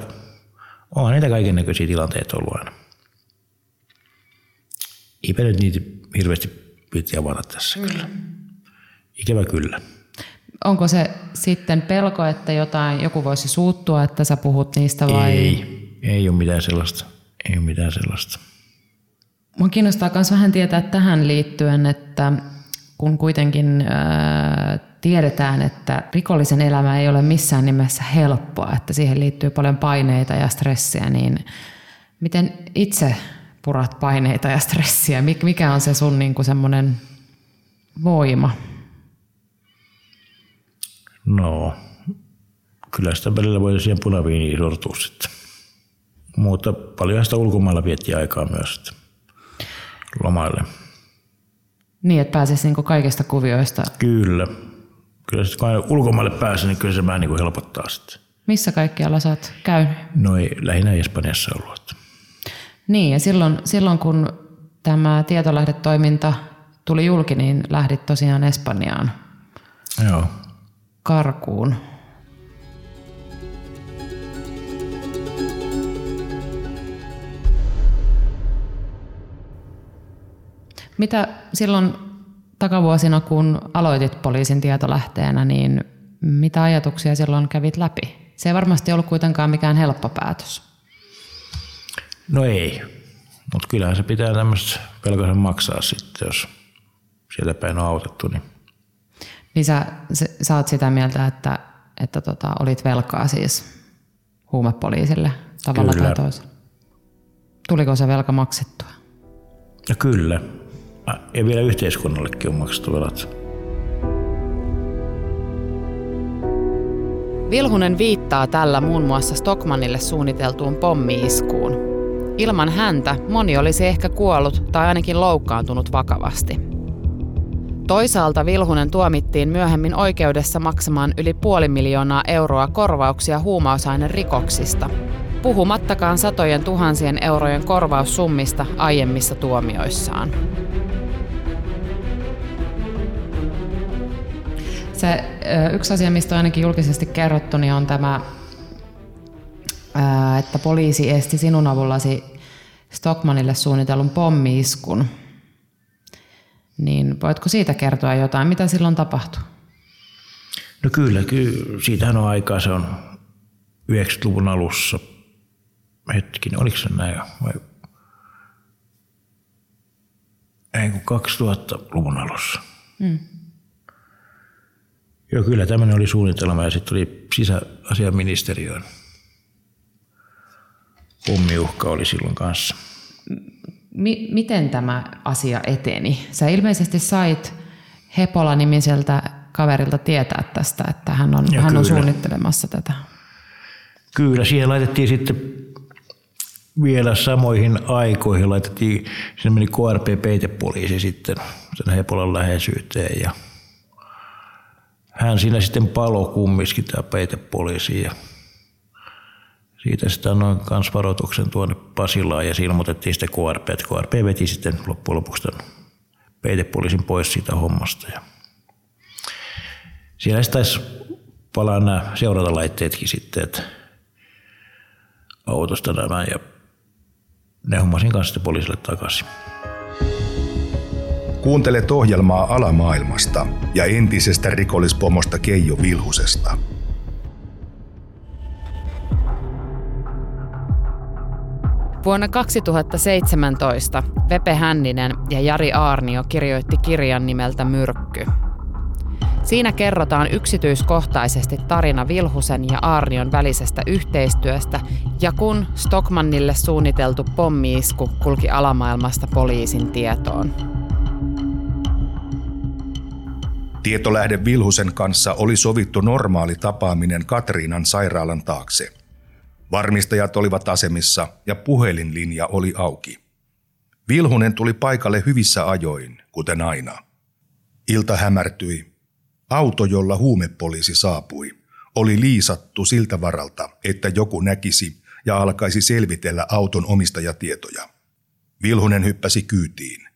on niitä kaiken näköisiä tilanteita ollut aina. Eipä nyt niitä hirveästi piti avata tässä mm. kyllä. Ikävä kyllä. Onko se sitten pelko, että jotain, joku voisi suuttua, että sä puhut niistä vai? Ei, ei ole mitään sellaista. Ei ole mitään sellaista. Mua kiinnostaa myös vähän tietää tähän liittyen, että kun kuitenkin ää, tiedetään, että rikollisen elämä ei ole missään nimessä helppoa, että siihen liittyy paljon paineita ja stressiä, niin miten itse purat paineita ja stressiä? Mikä on se sun niin kuin semmoinen voima? No, kyllä sitä välillä voi siihen punaviiniin sortua sitten. Mutta paljon sitä ulkomailla vietti aikaa myös lomaille. Niin, että pääsisi niin kaikista kuvioista. Kyllä. Kyllä sitten kun ulkomaille pääsee, niin kyllä se vähän niin kuin helpottaa sitten. Missä kaikkialla sä oot käynyt? No ei, lähinnä Espanjassa ollut. Niin, ja silloin, silloin kun tämä tietolähdetoiminta tuli julki, niin lähdit tosiaan Espanjaan. Joo. Karkuun. Mitä silloin takavuosina, kun aloitit poliisin tietolähteenä, niin mitä ajatuksia silloin kävit läpi? Se ei varmasti ollut kuitenkaan mikään helppo päätös. No ei, mutta kyllähän se pitää tämmöistä velkaisen maksaa sitten, jos sieltä päin on autettu. Niin, niin sä, sä oot sitä mieltä, että, että tota, olit velkaa siis huumepoliisille tavalla kyllä. tai toisella. Tuliko se velka maksettua? Ja kyllä. Ja vielä yhteiskunnallekin on maksettu velat. Vilhunen viittaa tällä muun muassa Stockmanille suunniteltuun pommiiskuun. Ilman häntä moni olisi ehkä kuollut tai ainakin loukkaantunut vakavasti. Toisaalta Vilhunen tuomittiin myöhemmin oikeudessa maksamaan yli puoli miljoonaa euroa korvauksia rikoksista, puhumattakaan satojen tuhansien eurojen korvaussummista aiemmissa tuomioissaan. Se yksi asia, mistä on ainakin julkisesti kerrottu, niin on tämä, että poliisi esti sinun avullasi Stockmanille suunnitellun pommiiskun. Niin voitko siitä kertoa jotain? Mitä silloin tapahtui? No kyllä, kyllä. Siitähän on aikaa. Se on 90-luvun alussa. Hetkin, oliko se näin? Vai... Ei, 2000-luvun alussa. Mm. Joo, kyllä tämmöinen oli suunnitelma ja sitten tuli sisäasiaministeriöön. Pommiuhka oli silloin kanssa. M- miten tämä asia eteni? Sä ilmeisesti sait Hepola-nimiseltä kaverilta tietää tästä, että hän on, hän on suunnittelemassa tätä. Kyllä, siihen laitettiin sitten vielä samoihin aikoihin laitettiin, sinne meni KRP-peitepoliisi sitten sen Hepolan läheisyyteen ja hän siinä sitten palo kumminkin tämä peitepoliisi ja siitä sitä noin kans varoituksen tuonne Pasilaan ja siinä ilmoitettiin sitten KRP, että KRP veti sitten loppujen lopuksi tämän peitepoliisin pois siitä hommasta. Ja Siellä taisi palaa nämä seuratalaitteetkin sitten, että autosta nämä ja ne hommasin kanssa sitten poliisille takaisin. Kuuntelet ohjelmaa alamaailmasta ja entisestä rikollispomosta Keijo Vilhusesta. Vuonna 2017 Vepe Hänninen ja Jari Aarnio kirjoitti kirjan nimeltä Myrkky. Siinä kerrotaan yksityiskohtaisesti tarina Vilhusen ja Aarnion välisestä yhteistyöstä ja kun Stockmannille suunniteltu pommiisku kulki alamaailmasta poliisin tietoon. Tietolähde Vilhusen kanssa oli sovittu normaali tapaaminen Katriinan sairaalan taakse. Varmistajat olivat asemissa ja puhelinlinja oli auki. Vilhunen tuli paikalle hyvissä ajoin, kuten aina. Ilta hämärtyi Auto, jolla huumepoliisi saapui, oli liisattu siltä varalta, että joku näkisi ja alkaisi selvitellä auton omistajatietoja. Vilhunen hyppäsi kyytiin.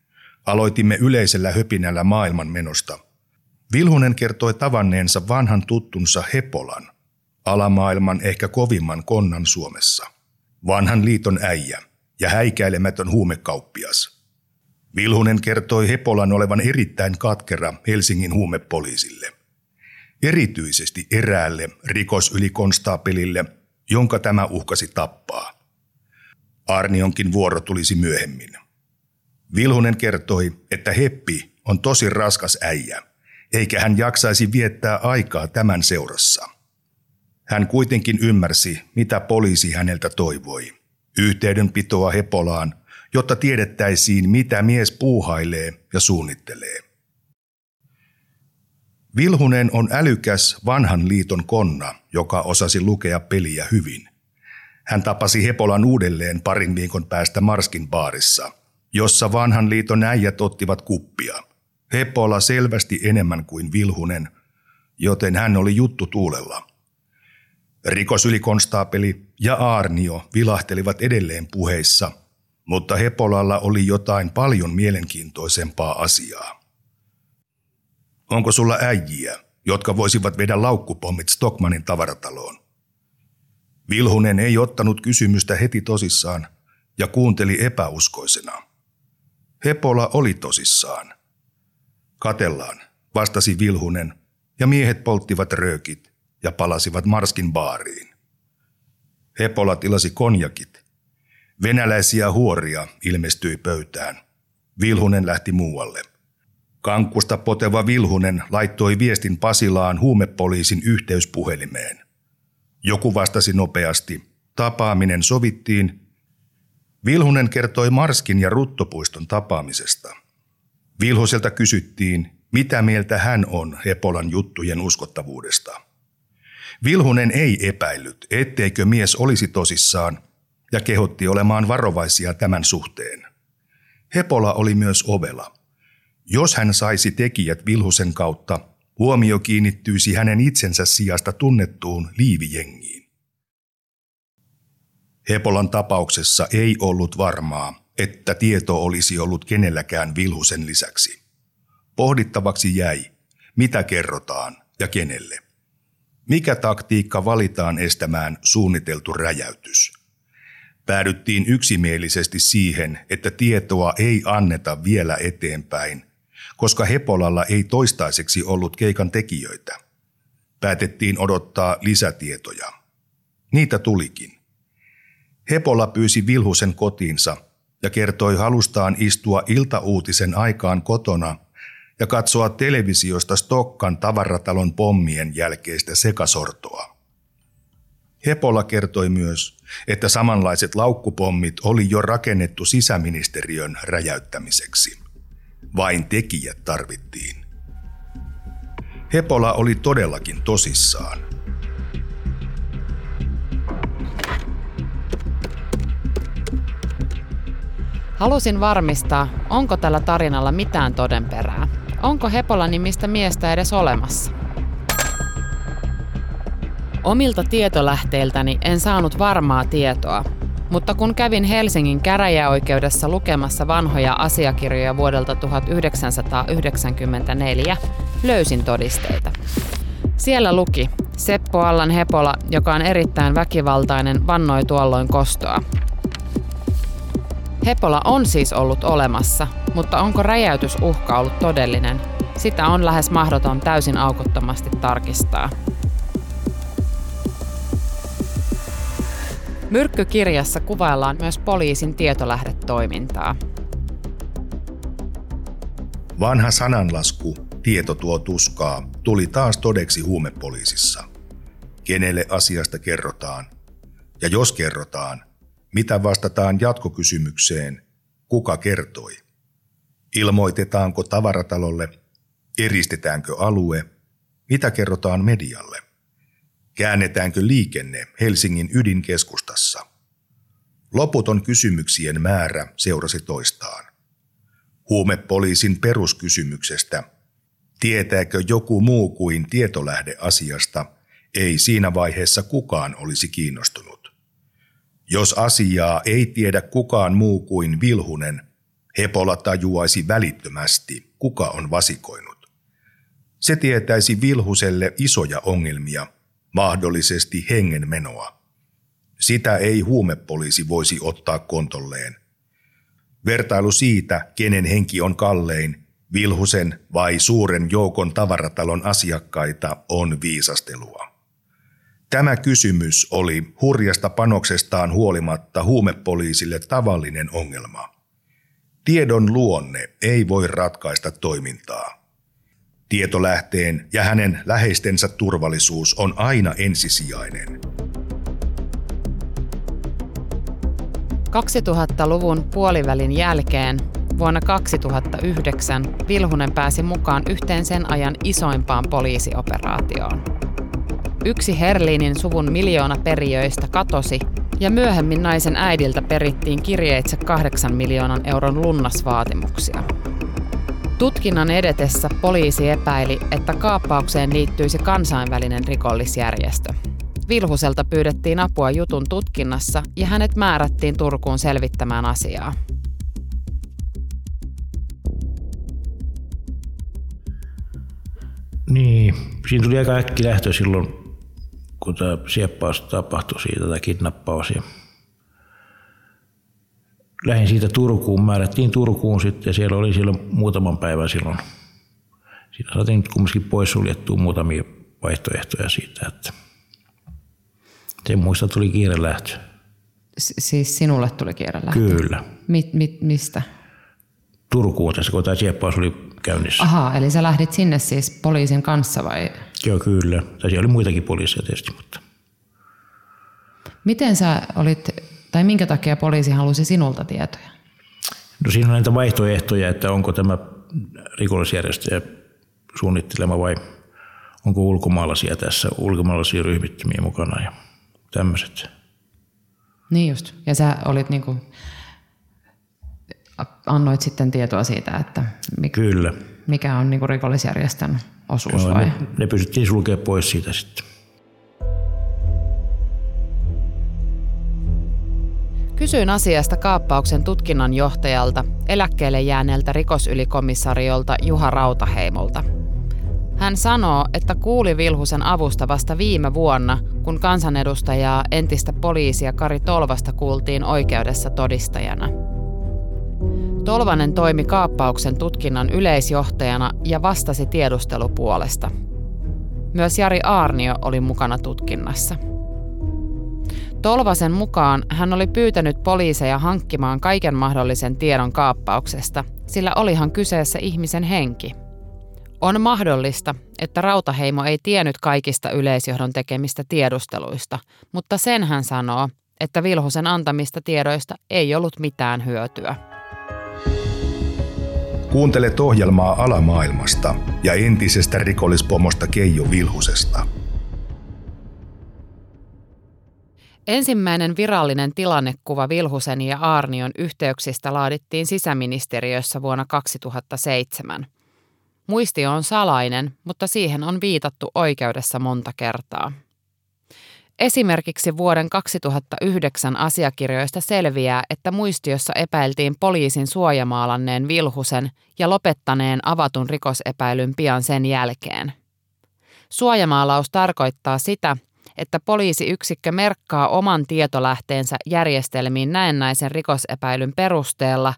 Aloitimme yleisellä höpinällä maailman menosta. Vilhunen kertoi tavanneensa vanhan tuttunsa Hepolan, alamaailman ehkä kovimman konnan Suomessa. Vanhan liiton äijä ja häikäilemätön huumekauppias – Vilhunen kertoi Hepolan olevan erittäin katkera Helsingin huumepoliisille. Erityisesti eräälle rikosylikonstaapelille, jonka tämä uhkasi tappaa. Arnionkin vuoro tulisi myöhemmin. Vilhunen kertoi, että Heppi on tosi raskas äijä, eikä hän jaksaisi viettää aikaa tämän seurassa. Hän kuitenkin ymmärsi, mitä poliisi häneltä toivoi. Yhteydenpitoa Hepolaan jotta tiedettäisiin, mitä mies puuhailee ja suunnittelee. Vilhunen on älykäs vanhan liiton konna, joka osasi lukea peliä hyvin. Hän tapasi Hepolan uudelleen parin viikon päästä Marskin baarissa, jossa vanhan liiton äijät ottivat kuppia. Hepola selvästi enemmän kuin Vilhunen, joten hän oli juttu tuulella. Rikosylikonstaapeli ja Aarnio vilahtelivat edelleen puheissa – mutta Hepolalla oli jotain paljon mielenkiintoisempaa asiaa. Onko sulla äijiä, jotka voisivat vedä laukkupommit Stockmanin tavarataloon? Vilhunen ei ottanut kysymystä heti tosissaan ja kuunteli epäuskoisena. Hepola oli tosissaan. Katellaan, vastasi Vilhunen, ja miehet polttivat röökit ja palasivat Marskin baariin. Hepola tilasi konjakit Venäläisiä huoria ilmestyi pöytään. Vilhunen lähti muualle. Kankkusta poteva Vilhunen laittoi viestin Pasilaan huumepoliisin yhteyspuhelimeen. Joku vastasi nopeasti. Tapaaminen sovittiin. Vilhunen kertoi Marskin ja Ruttopuiston tapaamisesta. Vilhuselta kysyttiin, mitä mieltä hän on Hepolan juttujen uskottavuudesta. Vilhunen ei epäillyt, etteikö mies olisi tosissaan – ja kehotti olemaan varovaisia tämän suhteen. Hepola oli myös ovela. Jos hän saisi tekijät Vilhusen kautta, huomio kiinnittyisi hänen itsensä sijasta tunnettuun liivijengiin. Hepolan tapauksessa ei ollut varmaa, että tieto olisi ollut kenelläkään Vilhusen lisäksi. Pohdittavaksi jäi, mitä kerrotaan ja kenelle. Mikä taktiikka valitaan estämään suunniteltu räjäytys – päädyttiin yksimielisesti siihen, että tietoa ei anneta vielä eteenpäin, koska Hepolalla ei toistaiseksi ollut keikan tekijöitä. Päätettiin odottaa lisätietoja. Niitä tulikin. Hepola pyysi Vilhusen kotiinsa ja kertoi halustaan istua iltauutisen aikaan kotona ja katsoa televisiosta Stokkan tavaratalon pommien jälkeistä sekasortoa. Hepola kertoi myös, että samanlaiset laukkupommit oli jo rakennettu sisäministeriön räjäyttämiseksi. Vain tekijät tarvittiin. Hepola oli todellakin tosissaan. Halusin varmistaa, onko tällä tarinalla mitään todenperää. Onko Hepola nimistä miestä edes olemassa? Omilta tietolähteiltäni en saanut varmaa tietoa, mutta kun kävin Helsingin käräjäoikeudessa lukemassa vanhoja asiakirjoja vuodelta 1994, löysin todisteita. Siellä luki, Seppo Allan Hepola, joka on erittäin väkivaltainen, vannoi tuolloin kostoa. Hepola on siis ollut olemassa, mutta onko räjäytysuhka ollut todellinen? Sitä on lähes mahdoton täysin aukottomasti tarkistaa. Myrkkykirjassa kuvaillaan myös poliisin tietolähdetoimintaa. Vanha sananlasku, tieto tuo tuskaa, tuli taas todeksi huumepoliisissa. Kenelle asiasta kerrotaan? Ja jos kerrotaan, mitä vastataan jatkokysymykseen, kuka kertoi? Ilmoitetaanko tavaratalolle? Eristetäänkö alue? Mitä kerrotaan medialle? Käännetäänkö liikenne Helsingin ydinkeskustassa? Loputon kysymyksien määrä seurasi toistaan. Huumepoliisin peruskysymyksestä, tietääkö joku muu kuin tietolähde asiasta, ei siinä vaiheessa kukaan olisi kiinnostunut. Jos asiaa ei tiedä kukaan muu kuin Vilhunen, Hepola tajuaisi välittömästi, kuka on vasikoinut. Se tietäisi Vilhuselle isoja ongelmia, mahdollisesti hengenmenoa. Sitä ei huumepoliisi voisi ottaa kontolleen. Vertailu siitä, kenen henki on kallein, Vilhusen vai suuren joukon tavaratalon asiakkaita, on viisastelua. Tämä kysymys oli hurjasta panoksestaan huolimatta huumepoliisille tavallinen ongelma. Tiedon luonne ei voi ratkaista toimintaa. Tietolähteen ja hänen läheistensä turvallisuus on aina ensisijainen. 2000-luvun puolivälin jälkeen vuonna 2009 Vilhunen pääsi mukaan yhteen sen ajan isoimpaan poliisioperaatioon. Yksi Herliinin suvun miljoona perijöistä katosi ja myöhemmin naisen äidiltä perittiin kirjeitse kahdeksan miljoonan euron lunnasvaatimuksia. Tutkinnan edetessä poliisi epäili, että kaappaukseen liittyisi kansainvälinen rikollisjärjestö. Vilhuselta pyydettiin apua jutun tutkinnassa ja hänet määrättiin Turkuun selvittämään asiaa. Niin, siinä tuli aika äkki lähtö silloin, kun tämä sieppaus tapahtui siitä, tämä kidnappaus. Ja lähdin siitä Turkuun, määrättiin Turkuun sitten ja siellä oli silloin muutaman päivän silloin. Siinä saatiin nyt kumminkin poissuljettua muutamia vaihtoehtoja siitä, että sen muista tuli kiire lähtö. Siis sinulle tuli kiire lähtö? Kyllä. Mi- mi- mistä? Turkuun tässä, kun tämä sieppaus oli käynnissä. Aha, eli sä lähdit sinne siis poliisin kanssa vai? Joo, kyllä. Tai siellä oli muitakin poliiseja tietysti, mutta Miten sä olit, tai minkä takia poliisi halusi sinulta tietoja? No siinä on näitä vaihtoehtoja, että onko tämä rikollisjärjestöjä suunnittelema vai onko ulkomaalaisia tässä, ulkomaalaisia ryhmittymiä mukana ja tämmöiset. Niin just. Ja sä olit niinku, annoit sitten tietoa siitä, että mikä, Kyllä. mikä on niinku rikollisjärjestön osuus Joo, vai? ne, ne pystyttiin sulkea pois siitä sitten. Kysyin asiasta kaappauksen tutkinnan johtajalta, eläkkeelle jääneeltä rikosylikomissariolta Juha Rautaheimolta. Hän sanoo, että kuuli Vilhusen avusta vasta viime vuonna, kun kansanedustajaa entistä poliisia Kari Tolvasta kuultiin oikeudessa todistajana. Tolvanen toimi kaappauksen tutkinnan yleisjohtajana ja vastasi tiedustelupuolesta. Myös Jari Aarnio oli mukana tutkinnassa. Tolvasen mukaan hän oli pyytänyt poliiseja hankkimaan kaiken mahdollisen tiedon kaappauksesta, sillä olihan kyseessä ihmisen henki. On mahdollista, että Rautaheimo ei tiennyt kaikista yleisjohdon tekemistä tiedusteluista, mutta sen hän sanoo, että Vilhusen antamista tiedoista ei ollut mitään hyötyä. Kuuntelet ohjelmaa alamaailmasta ja entisestä rikollispomosta Keijo Vilhusesta. Ensimmäinen virallinen tilannekuva Vilhusen ja Aarnion yhteyksistä laadittiin sisäministeriössä vuonna 2007. Muistio on salainen, mutta siihen on viitattu oikeudessa monta kertaa. Esimerkiksi vuoden 2009 asiakirjoista selviää, että muistiossa epäiltiin poliisin suojamaalanneen Vilhusen ja lopettaneen avatun rikosepäilyn pian sen jälkeen. Suojamaalaus tarkoittaa sitä, että poliisiyksikkö merkkaa oman tietolähteensä järjestelmiin näennäisen rikosepäilyn perusteella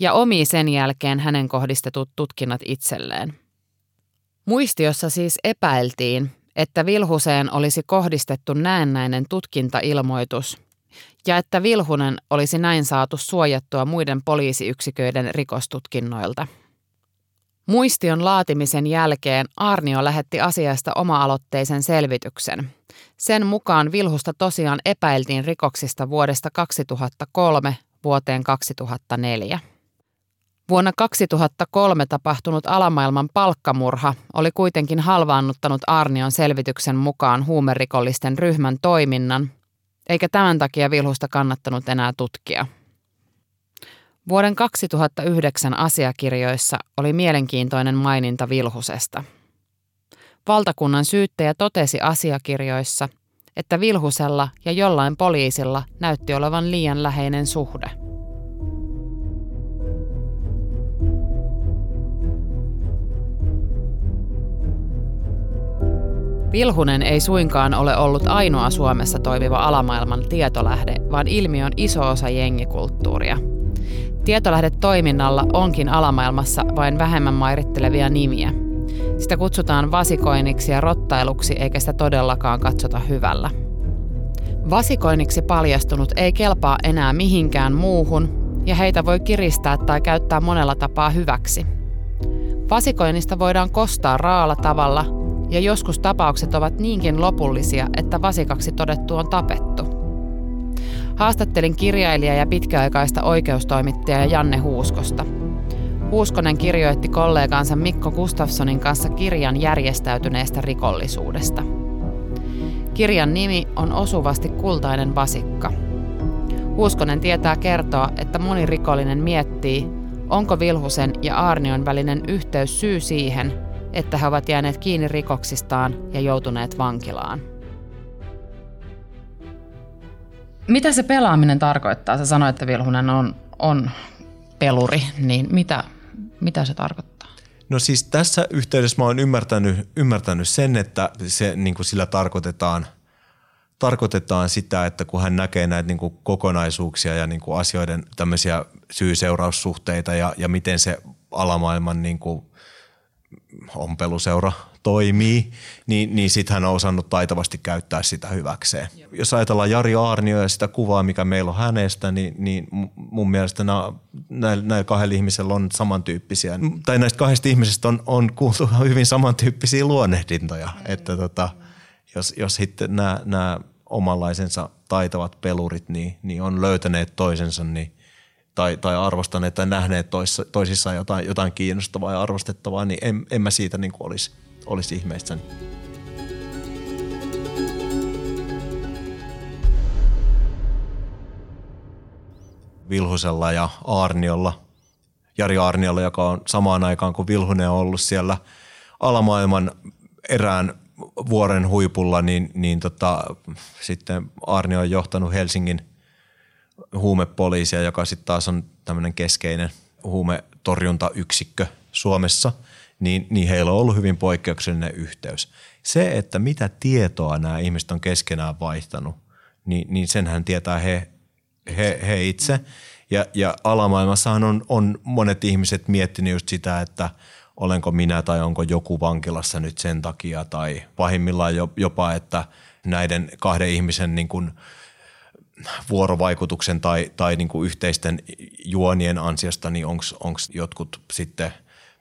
ja omii sen jälkeen hänen kohdistetut tutkinnat itselleen. Muistiossa siis epäiltiin, että Vilhuseen olisi kohdistettu näennäinen tutkintailmoitus ja että Vilhunen olisi näin saatu suojattua muiden poliisiyksiköiden rikostutkinnoilta. Muistion laatimisen jälkeen Arnio lähetti asiasta oma-aloitteisen selvityksen. Sen mukaan Vilhusta tosiaan epäiltiin rikoksista vuodesta 2003 vuoteen 2004. Vuonna 2003 tapahtunut alamaailman palkkamurha oli kuitenkin halvaannuttanut Arnion selvityksen mukaan huumerikollisten ryhmän toiminnan, eikä tämän takia Vilhusta kannattanut enää tutkia. Vuoden 2009 asiakirjoissa oli mielenkiintoinen maininta Vilhusesta. Valtakunnan syyttäjä totesi asiakirjoissa, että Vilhusella ja jollain poliisilla näytti olevan liian läheinen suhde. Vilhunen ei suinkaan ole ollut ainoa Suomessa toimiva alamaailman tietolähde, vaan ilmiö on iso osa jengikulttuuria. Tietolähdetoiminnalla onkin alamaailmassa vain vähemmän mairittelevia nimiä. Sitä kutsutaan vasikoinniksi ja rottailuksi, eikä sitä todellakaan katsota hyvällä. Vasikoinniksi paljastunut ei kelpaa enää mihinkään muuhun, ja heitä voi kiristää tai käyttää monella tapaa hyväksi. Vasikoinnista voidaan kostaa raalla tavalla, ja joskus tapaukset ovat niinkin lopullisia, että vasikaksi todettu on tapettu. Haastattelin kirjailija ja pitkäaikaista oikeustoimittaja Janne Huuskosta. Huuskonen kirjoitti kollegansa Mikko Gustafssonin kanssa kirjan järjestäytyneestä rikollisuudesta. Kirjan nimi on osuvasti Kultainen vasikka. Huuskonen tietää kertoa, että moni rikollinen miettii, onko Vilhusen ja Arnion välinen yhteys syy siihen, että he ovat jääneet kiinni rikoksistaan ja joutuneet vankilaan. Mitä se pelaaminen tarkoittaa? Sä sanoit, että Vilhunen on, on peluri, niin mitä, mitä se tarkoittaa? No siis tässä yhteydessä mä oon ymmärtänyt, ymmärtänyt sen, että se, niin kuin sillä tarkoitetaan, tarkoitetaan sitä, että kun hän näkee näitä niin kuin kokonaisuuksia ja niin kuin asioiden tämmöisiä syy-seuraussuhteita ja, ja miten se alamaailman niin kuin ompeluseura toimii, niin, niin sitten hän on osannut taitavasti käyttää sitä hyväkseen. Joo. Jos ajatellaan Jari Aarnio ja sitä kuvaa, mikä meillä on hänestä, niin, niin mun mielestä nämä, näillä, näillä kahdella ihmisellä on samantyyppisiä, tai näistä kahdesta ihmisestä on, on kuultu hyvin samantyyppisiä luonnehdintoja, mm. että tota, jos, jos sitten nämä, nämä omanlaisensa taitavat pelurit niin, niin on löytäneet toisensa, niin tai, tai arvostaneet tai nähneet toissa, toisissaan jotain, jotain kiinnostavaa ja arvostettavaa, niin en, en mä siitä niin olisi, olisi ihmeissäni. Vilhusella ja Aarniolla, Jari Aarniolla, joka on samaan aikaan kuin Vilhunen on ollut siellä alamaailman erään vuoren huipulla, niin, niin tota, sitten Aarnio on johtanut Helsingin – huumepoliisia, joka sitten taas on tämmöinen keskeinen huumetorjuntayksikkö Suomessa, niin, niin heillä on ollut hyvin poikkeuksellinen yhteys. Se, että mitä tietoa nämä ihmiset on keskenään vaihtanut, niin, niin senhän tietää he, he, he itse. Ja, ja alamaailmassahan on, on monet ihmiset miettinyt just sitä, että olenko minä tai onko joku vankilassa nyt sen takia tai pahimmillaan jopa, että näiden kahden ihmisen niin kuin – vuorovaikutuksen tai, tai niin kuin yhteisten juonien ansiosta, niin onko jotkut sitten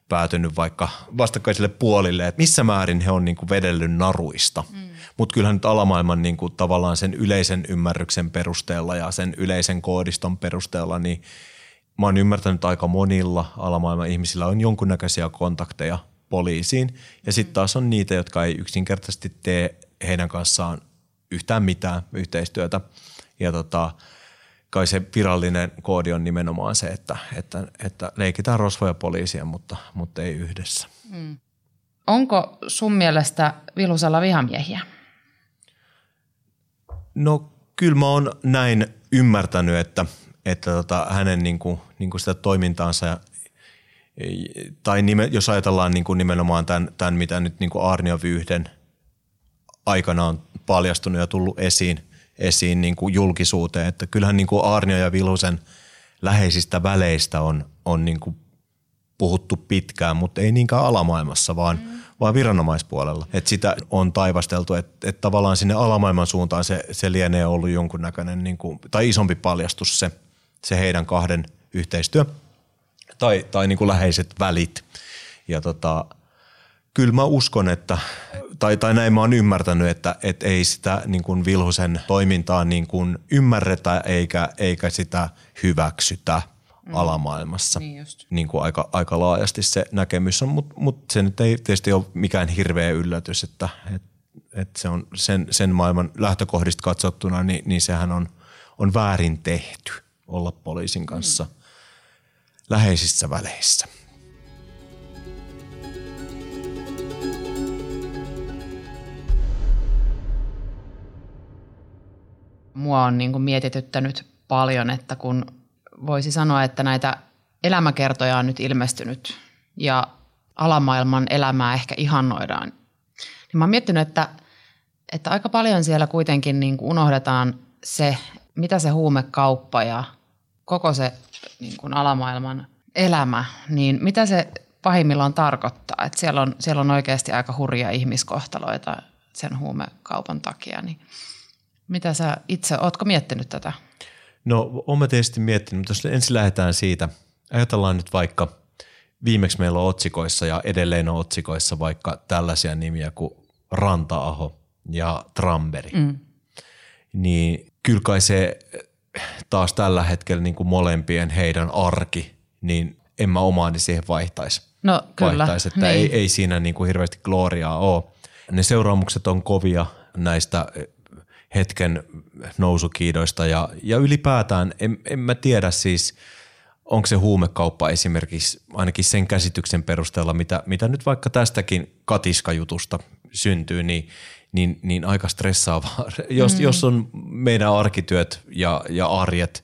päätynyt vaikka vastakkaisille puolille, että missä määrin he on niin kuin vedellyt naruista. Mm. Mutta kyllähän nyt alamaailman niin kuin tavallaan sen yleisen ymmärryksen perusteella ja sen yleisen koodiston perusteella, niin mä oon ymmärtänyt aika monilla alamaailman ihmisillä on jonkunnäköisiä kontakteja poliisiin. Ja sitten taas on niitä, jotka ei yksinkertaisesti tee heidän kanssaan yhtään mitään yhteistyötä. Ja tota, kai se virallinen koodi on nimenomaan se, että, että, että leikitään rosvoja poliisia, mutta, mutta ei yhdessä. Mm. Onko sun mielestä Vilusella vihamiehiä? No kyllä mä oon näin ymmärtänyt, että, että tota, hänen niin kuin, niin kuin sitä toimintaansa tai nime, jos ajatellaan niin kuin nimenomaan tämän, tämän, mitä nyt niin kuin Arnio Vyyhden – aikana on paljastunut ja tullut esiin, esiin niin kuin julkisuuteen. Että kyllähän niin kuin Arnio ja Vilhusen läheisistä väleistä on, on niin kuin puhuttu pitkään, mutta ei niinkään alamaailmassa, vaan, mm. vaan viranomaispuolella. Et sitä on taivasteltu, että et tavallaan sinne alamaailman suuntaan se, se lienee ollut jonkunnäköinen niin kuin, tai isompi paljastus se, se heidän kahden yhteistyö tai, tai niin kuin läheiset välit. Ja tota, kyllä mä uskon, että, tai, tai näin mä oon ymmärtänyt, että, että ei sitä niin kuin Vilhusen toimintaa niin kuin ymmärretä eikä, eikä sitä hyväksytä – mm. alamaailmassa. Niin, just. niin kuin aika, aika laajasti se näkemys on, mutta mut se nyt ei tietysti ole mikään hirveä yllätys, että et, et se on sen, sen maailman lähtökohdista katsottuna, niin, niin sehän on, on väärin tehty olla poliisin kanssa mm. läheisissä väleissä. Mua on niin kuin mietityttänyt paljon, että kun voisi sanoa, että näitä elämäkertoja on nyt ilmestynyt ja alamaailman elämää ehkä ihannoidaan. Niin mä oon miettinyt, että, että aika paljon siellä kuitenkin niin kuin unohdetaan se, mitä se huumekauppa ja koko se niin kuin alamaailman elämä, niin mitä se pahimmillaan tarkoittaa. Että siellä, on, siellä on oikeasti aika hurja ihmiskohtaloita sen huumekaupan takia. Niin mitä sä itse, ootko miettinyt tätä? No, olen tietysti miettinyt, mutta jos ensin lähdetään siitä, ajatellaan nyt vaikka, viimeksi meillä on otsikoissa ja edelleen on otsikoissa vaikka tällaisia nimiä kuin Ranta-aho ja Tramberi. Mm. Niin kyllä kai se taas tällä hetkellä niin kuin molempien heidän arki, niin en mä omaani siihen vaihtaisi. No kyllä. Vaihtaisi, että niin. ei, ei siinä niin kuin hirveästi gloriaa ole. Ne seuraamukset on kovia näistä hetken nousukiidoista ja, ja ylipäätään en, en mä tiedä siis, onko se huumekauppa esimerkiksi ainakin sen käsityksen perusteella, mitä, mitä nyt vaikka tästäkin katiskajutusta syntyy, niin, niin, niin aika stressaavaa. jos, mm. jos on meidän arkityöt ja, ja arjet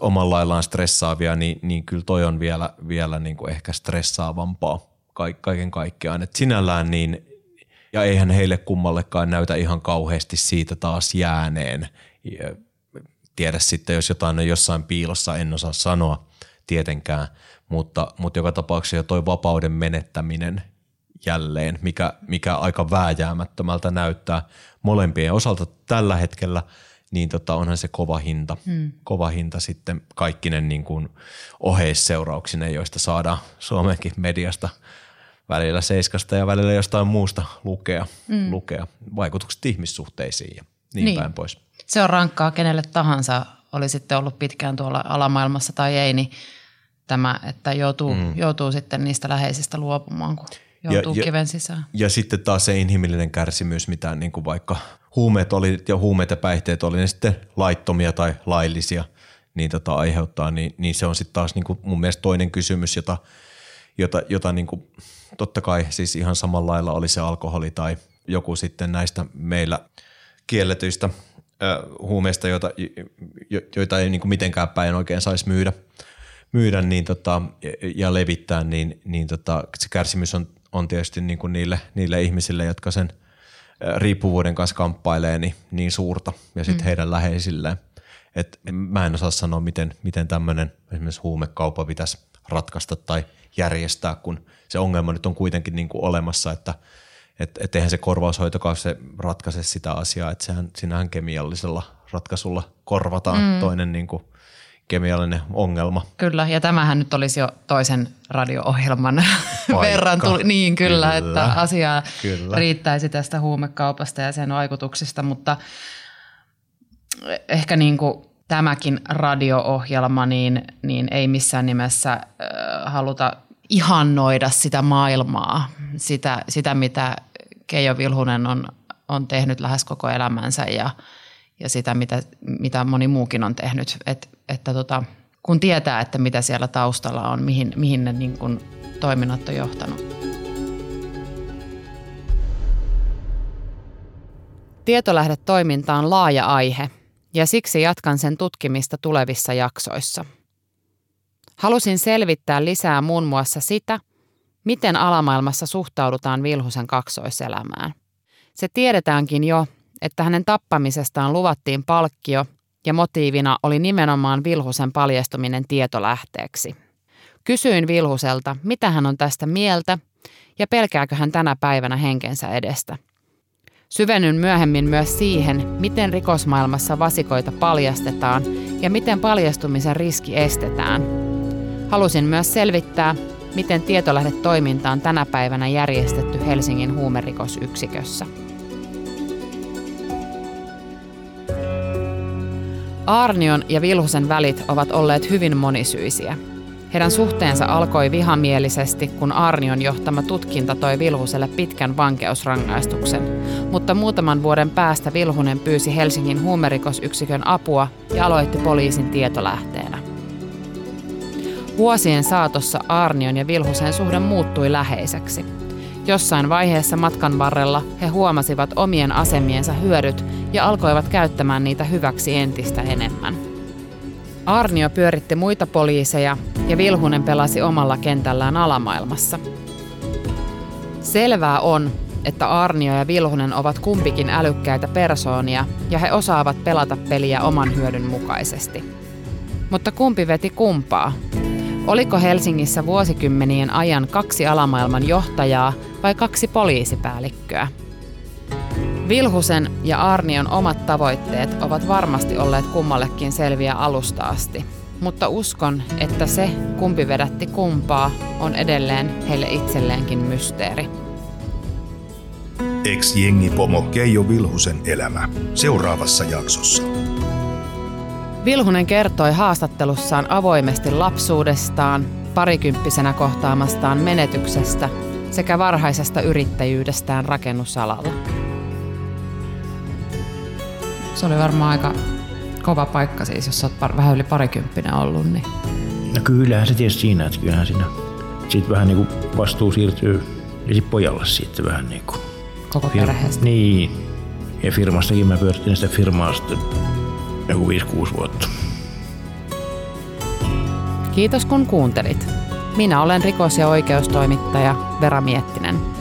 omalla laillaan stressaavia, niin, niin kyllä toi on vielä, vielä niin kuin ehkä stressaavampaa kaiken kaikkiaan. Et sinällään niin ja eihän heille kummallekaan näytä ihan kauheasti siitä taas jääneen. Tiedä sitten, jos jotain on jossain piilossa, en osaa sanoa tietenkään, mutta, mutta joka tapauksessa jo toi vapauden menettäminen jälleen, mikä, mikä aika vääjäämättömältä näyttää molempien osalta tällä hetkellä, niin tota, onhan se kova hinta, hmm. kova hinta sitten kaikkinen niin kuin oheisseurauksinen, joista saadaan Suomenkin mediasta – välillä Seiskasta ja välillä jostain muusta lukea, mm. lukea vaikutukset ihmissuhteisiin ja niin, niin päin pois. Se on rankkaa kenelle tahansa, oli sitten ollut pitkään tuolla alamaailmassa tai ei, niin tämä, että joutuu, mm. joutuu sitten niistä läheisistä luopumaan, kun joutuu ja, kiven sisään. Ja, ja sitten taas se inhimillinen kärsimys, mitä niin kuin vaikka huumeet oli ja huumeet ja päihteet oli ne sitten laittomia tai laillisia, niin tota aiheuttaa, niin, niin se on sitten taas niin kuin mun mielestä toinen kysymys, jota, jota, jota niin kuin totta kai siis ihan samalla lailla oli se alkoholi tai joku sitten näistä meillä kielletyistä huumeista, joita, joita ei niin kuin mitenkään päin oikein saisi myydä, myydä niin tota, ja levittää, niin, niin tota, se kärsimys on, on tietysti niin kuin niille, niille ihmisille, jotka sen riippuvuuden kanssa kamppailee, niin, niin suurta ja sitten mm. heidän läheisilleen. Et mä en osaa sanoa, miten, miten tämmöinen esimerkiksi huumekauppa pitäisi ratkaista tai järjestää, kun se ongelma nyt on kuitenkin niin kuin olemassa, että et, et eihän se korvaushoitokaan se ratkaise sitä asiaa, että sehän sinähän kemiallisella ratkaisulla korvataan mm. toinen niin kuin kemiallinen ongelma. Kyllä, ja tämähän nyt olisi jo toisen radio-ohjelman verran. Tuli, niin kyllä, kyllä että asiaa kyllä. riittäisi tästä huumekaupasta ja sen vaikutuksista, mutta ehkä niin kuin tämäkin radio-ohjelma, niin, niin ei missään nimessä äh, haluta ihannoida sitä maailmaa, sitä, sitä mitä Keijo Vilhunen on, on tehnyt lähes koko elämänsä ja, ja sitä, mitä, mitä moni muukin on tehnyt. Et, että tota, kun tietää, että mitä siellä taustalla on, mihin, mihin ne niin kun toiminnat on johtanut. Tietolähdetoiminta on laaja aihe ja siksi jatkan sen tutkimista tulevissa jaksoissa – Halusin selvittää lisää muun muassa sitä, miten alamaailmassa suhtaudutaan Vilhusen kaksoiselämään. Se tiedetäänkin jo, että hänen tappamisestaan luvattiin palkkio ja motiivina oli nimenomaan Vilhusen paljastuminen tietolähteeksi. Kysyin Vilhuselta, mitä hän on tästä mieltä ja pelkääkö hän tänä päivänä henkensä edestä. Syvennyn myöhemmin myös siihen, miten rikosmaailmassa vasikoita paljastetaan ja miten paljastumisen riski estetään. Halusin myös selvittää, miten tietolähdetoiminta on tänä päivänä järjestetty Helsingin huumerikosyksikössä. Arnion ja Vilhusen välit ovat olleet hyvin monisyisiä. Heidän suhteensa alkoi vihamielisesti, kun Arnion johtama tutkinta toi Vilhuselle pitkän vankeusrangaistuksen, mutta muutaman vuoden päästä Vilhunen pyysi Helsingin huumerikosyksikön apua ja aloitti poliisin tietolähteenä. Vuosien saatossa Arnion ja Vilhusen suhde muuttui läheiseksi. Jossain vaiheessa matkan varrella he huomasivat omien asemiensa hyödyt ja alkoivat käyttämään niitä hyväksi entistä enemmän. Arnio pyöritti muita poliiseja ja Vilhunen pelasi omalla kentällään alamaailmassa. Selvää on, että Arnio ja Vilhunen ovat kumpikin älykkäitä persoonia ja he osaavat pelata peliä oman hyödyn mukaisesti. Mutta kumpi veti kumpaa? Oliko Helsingissä vuosikymmenien ajan kaksi alamaailman johtajaa vai kaksi poliisipäällikköä? Vilhusen ja Arnion omat tavoitteet ovat varmasti olleet kummallekin selviä alusta asti, mutta uskon, että se, kumpi vedätti kumpaa, on edelleen heille itselleenkin mysteeri. Ex-jengipomo Keijo Vilhusen elämä seuraavassa jaksossa. Vilhunen kertoi haastattelussaan avoimesti lapsuudestaan, parikymppisenä kohtaamastaan menetyksestä sekä varhaisesta yrittäjyydestään rakennusalalla. Se oli varmaan aika kova paikka siis, jos olet vähän yli parikymppinen ollut. Niin. No kyllähän se tietysti siinä, että kyllähän siinä sitten vähän niin kuin vastuu siirtyy ja pojalle sitten vähän niin kuin. Koko perheestä. Niin. Ja firmastakin mä pyörittin sitä firmaa sitten joku 5-6 vuotta. Kiitos kun kuuntelit. Minä olen rikos- ja oikeustoimittaja Vera Miettinen.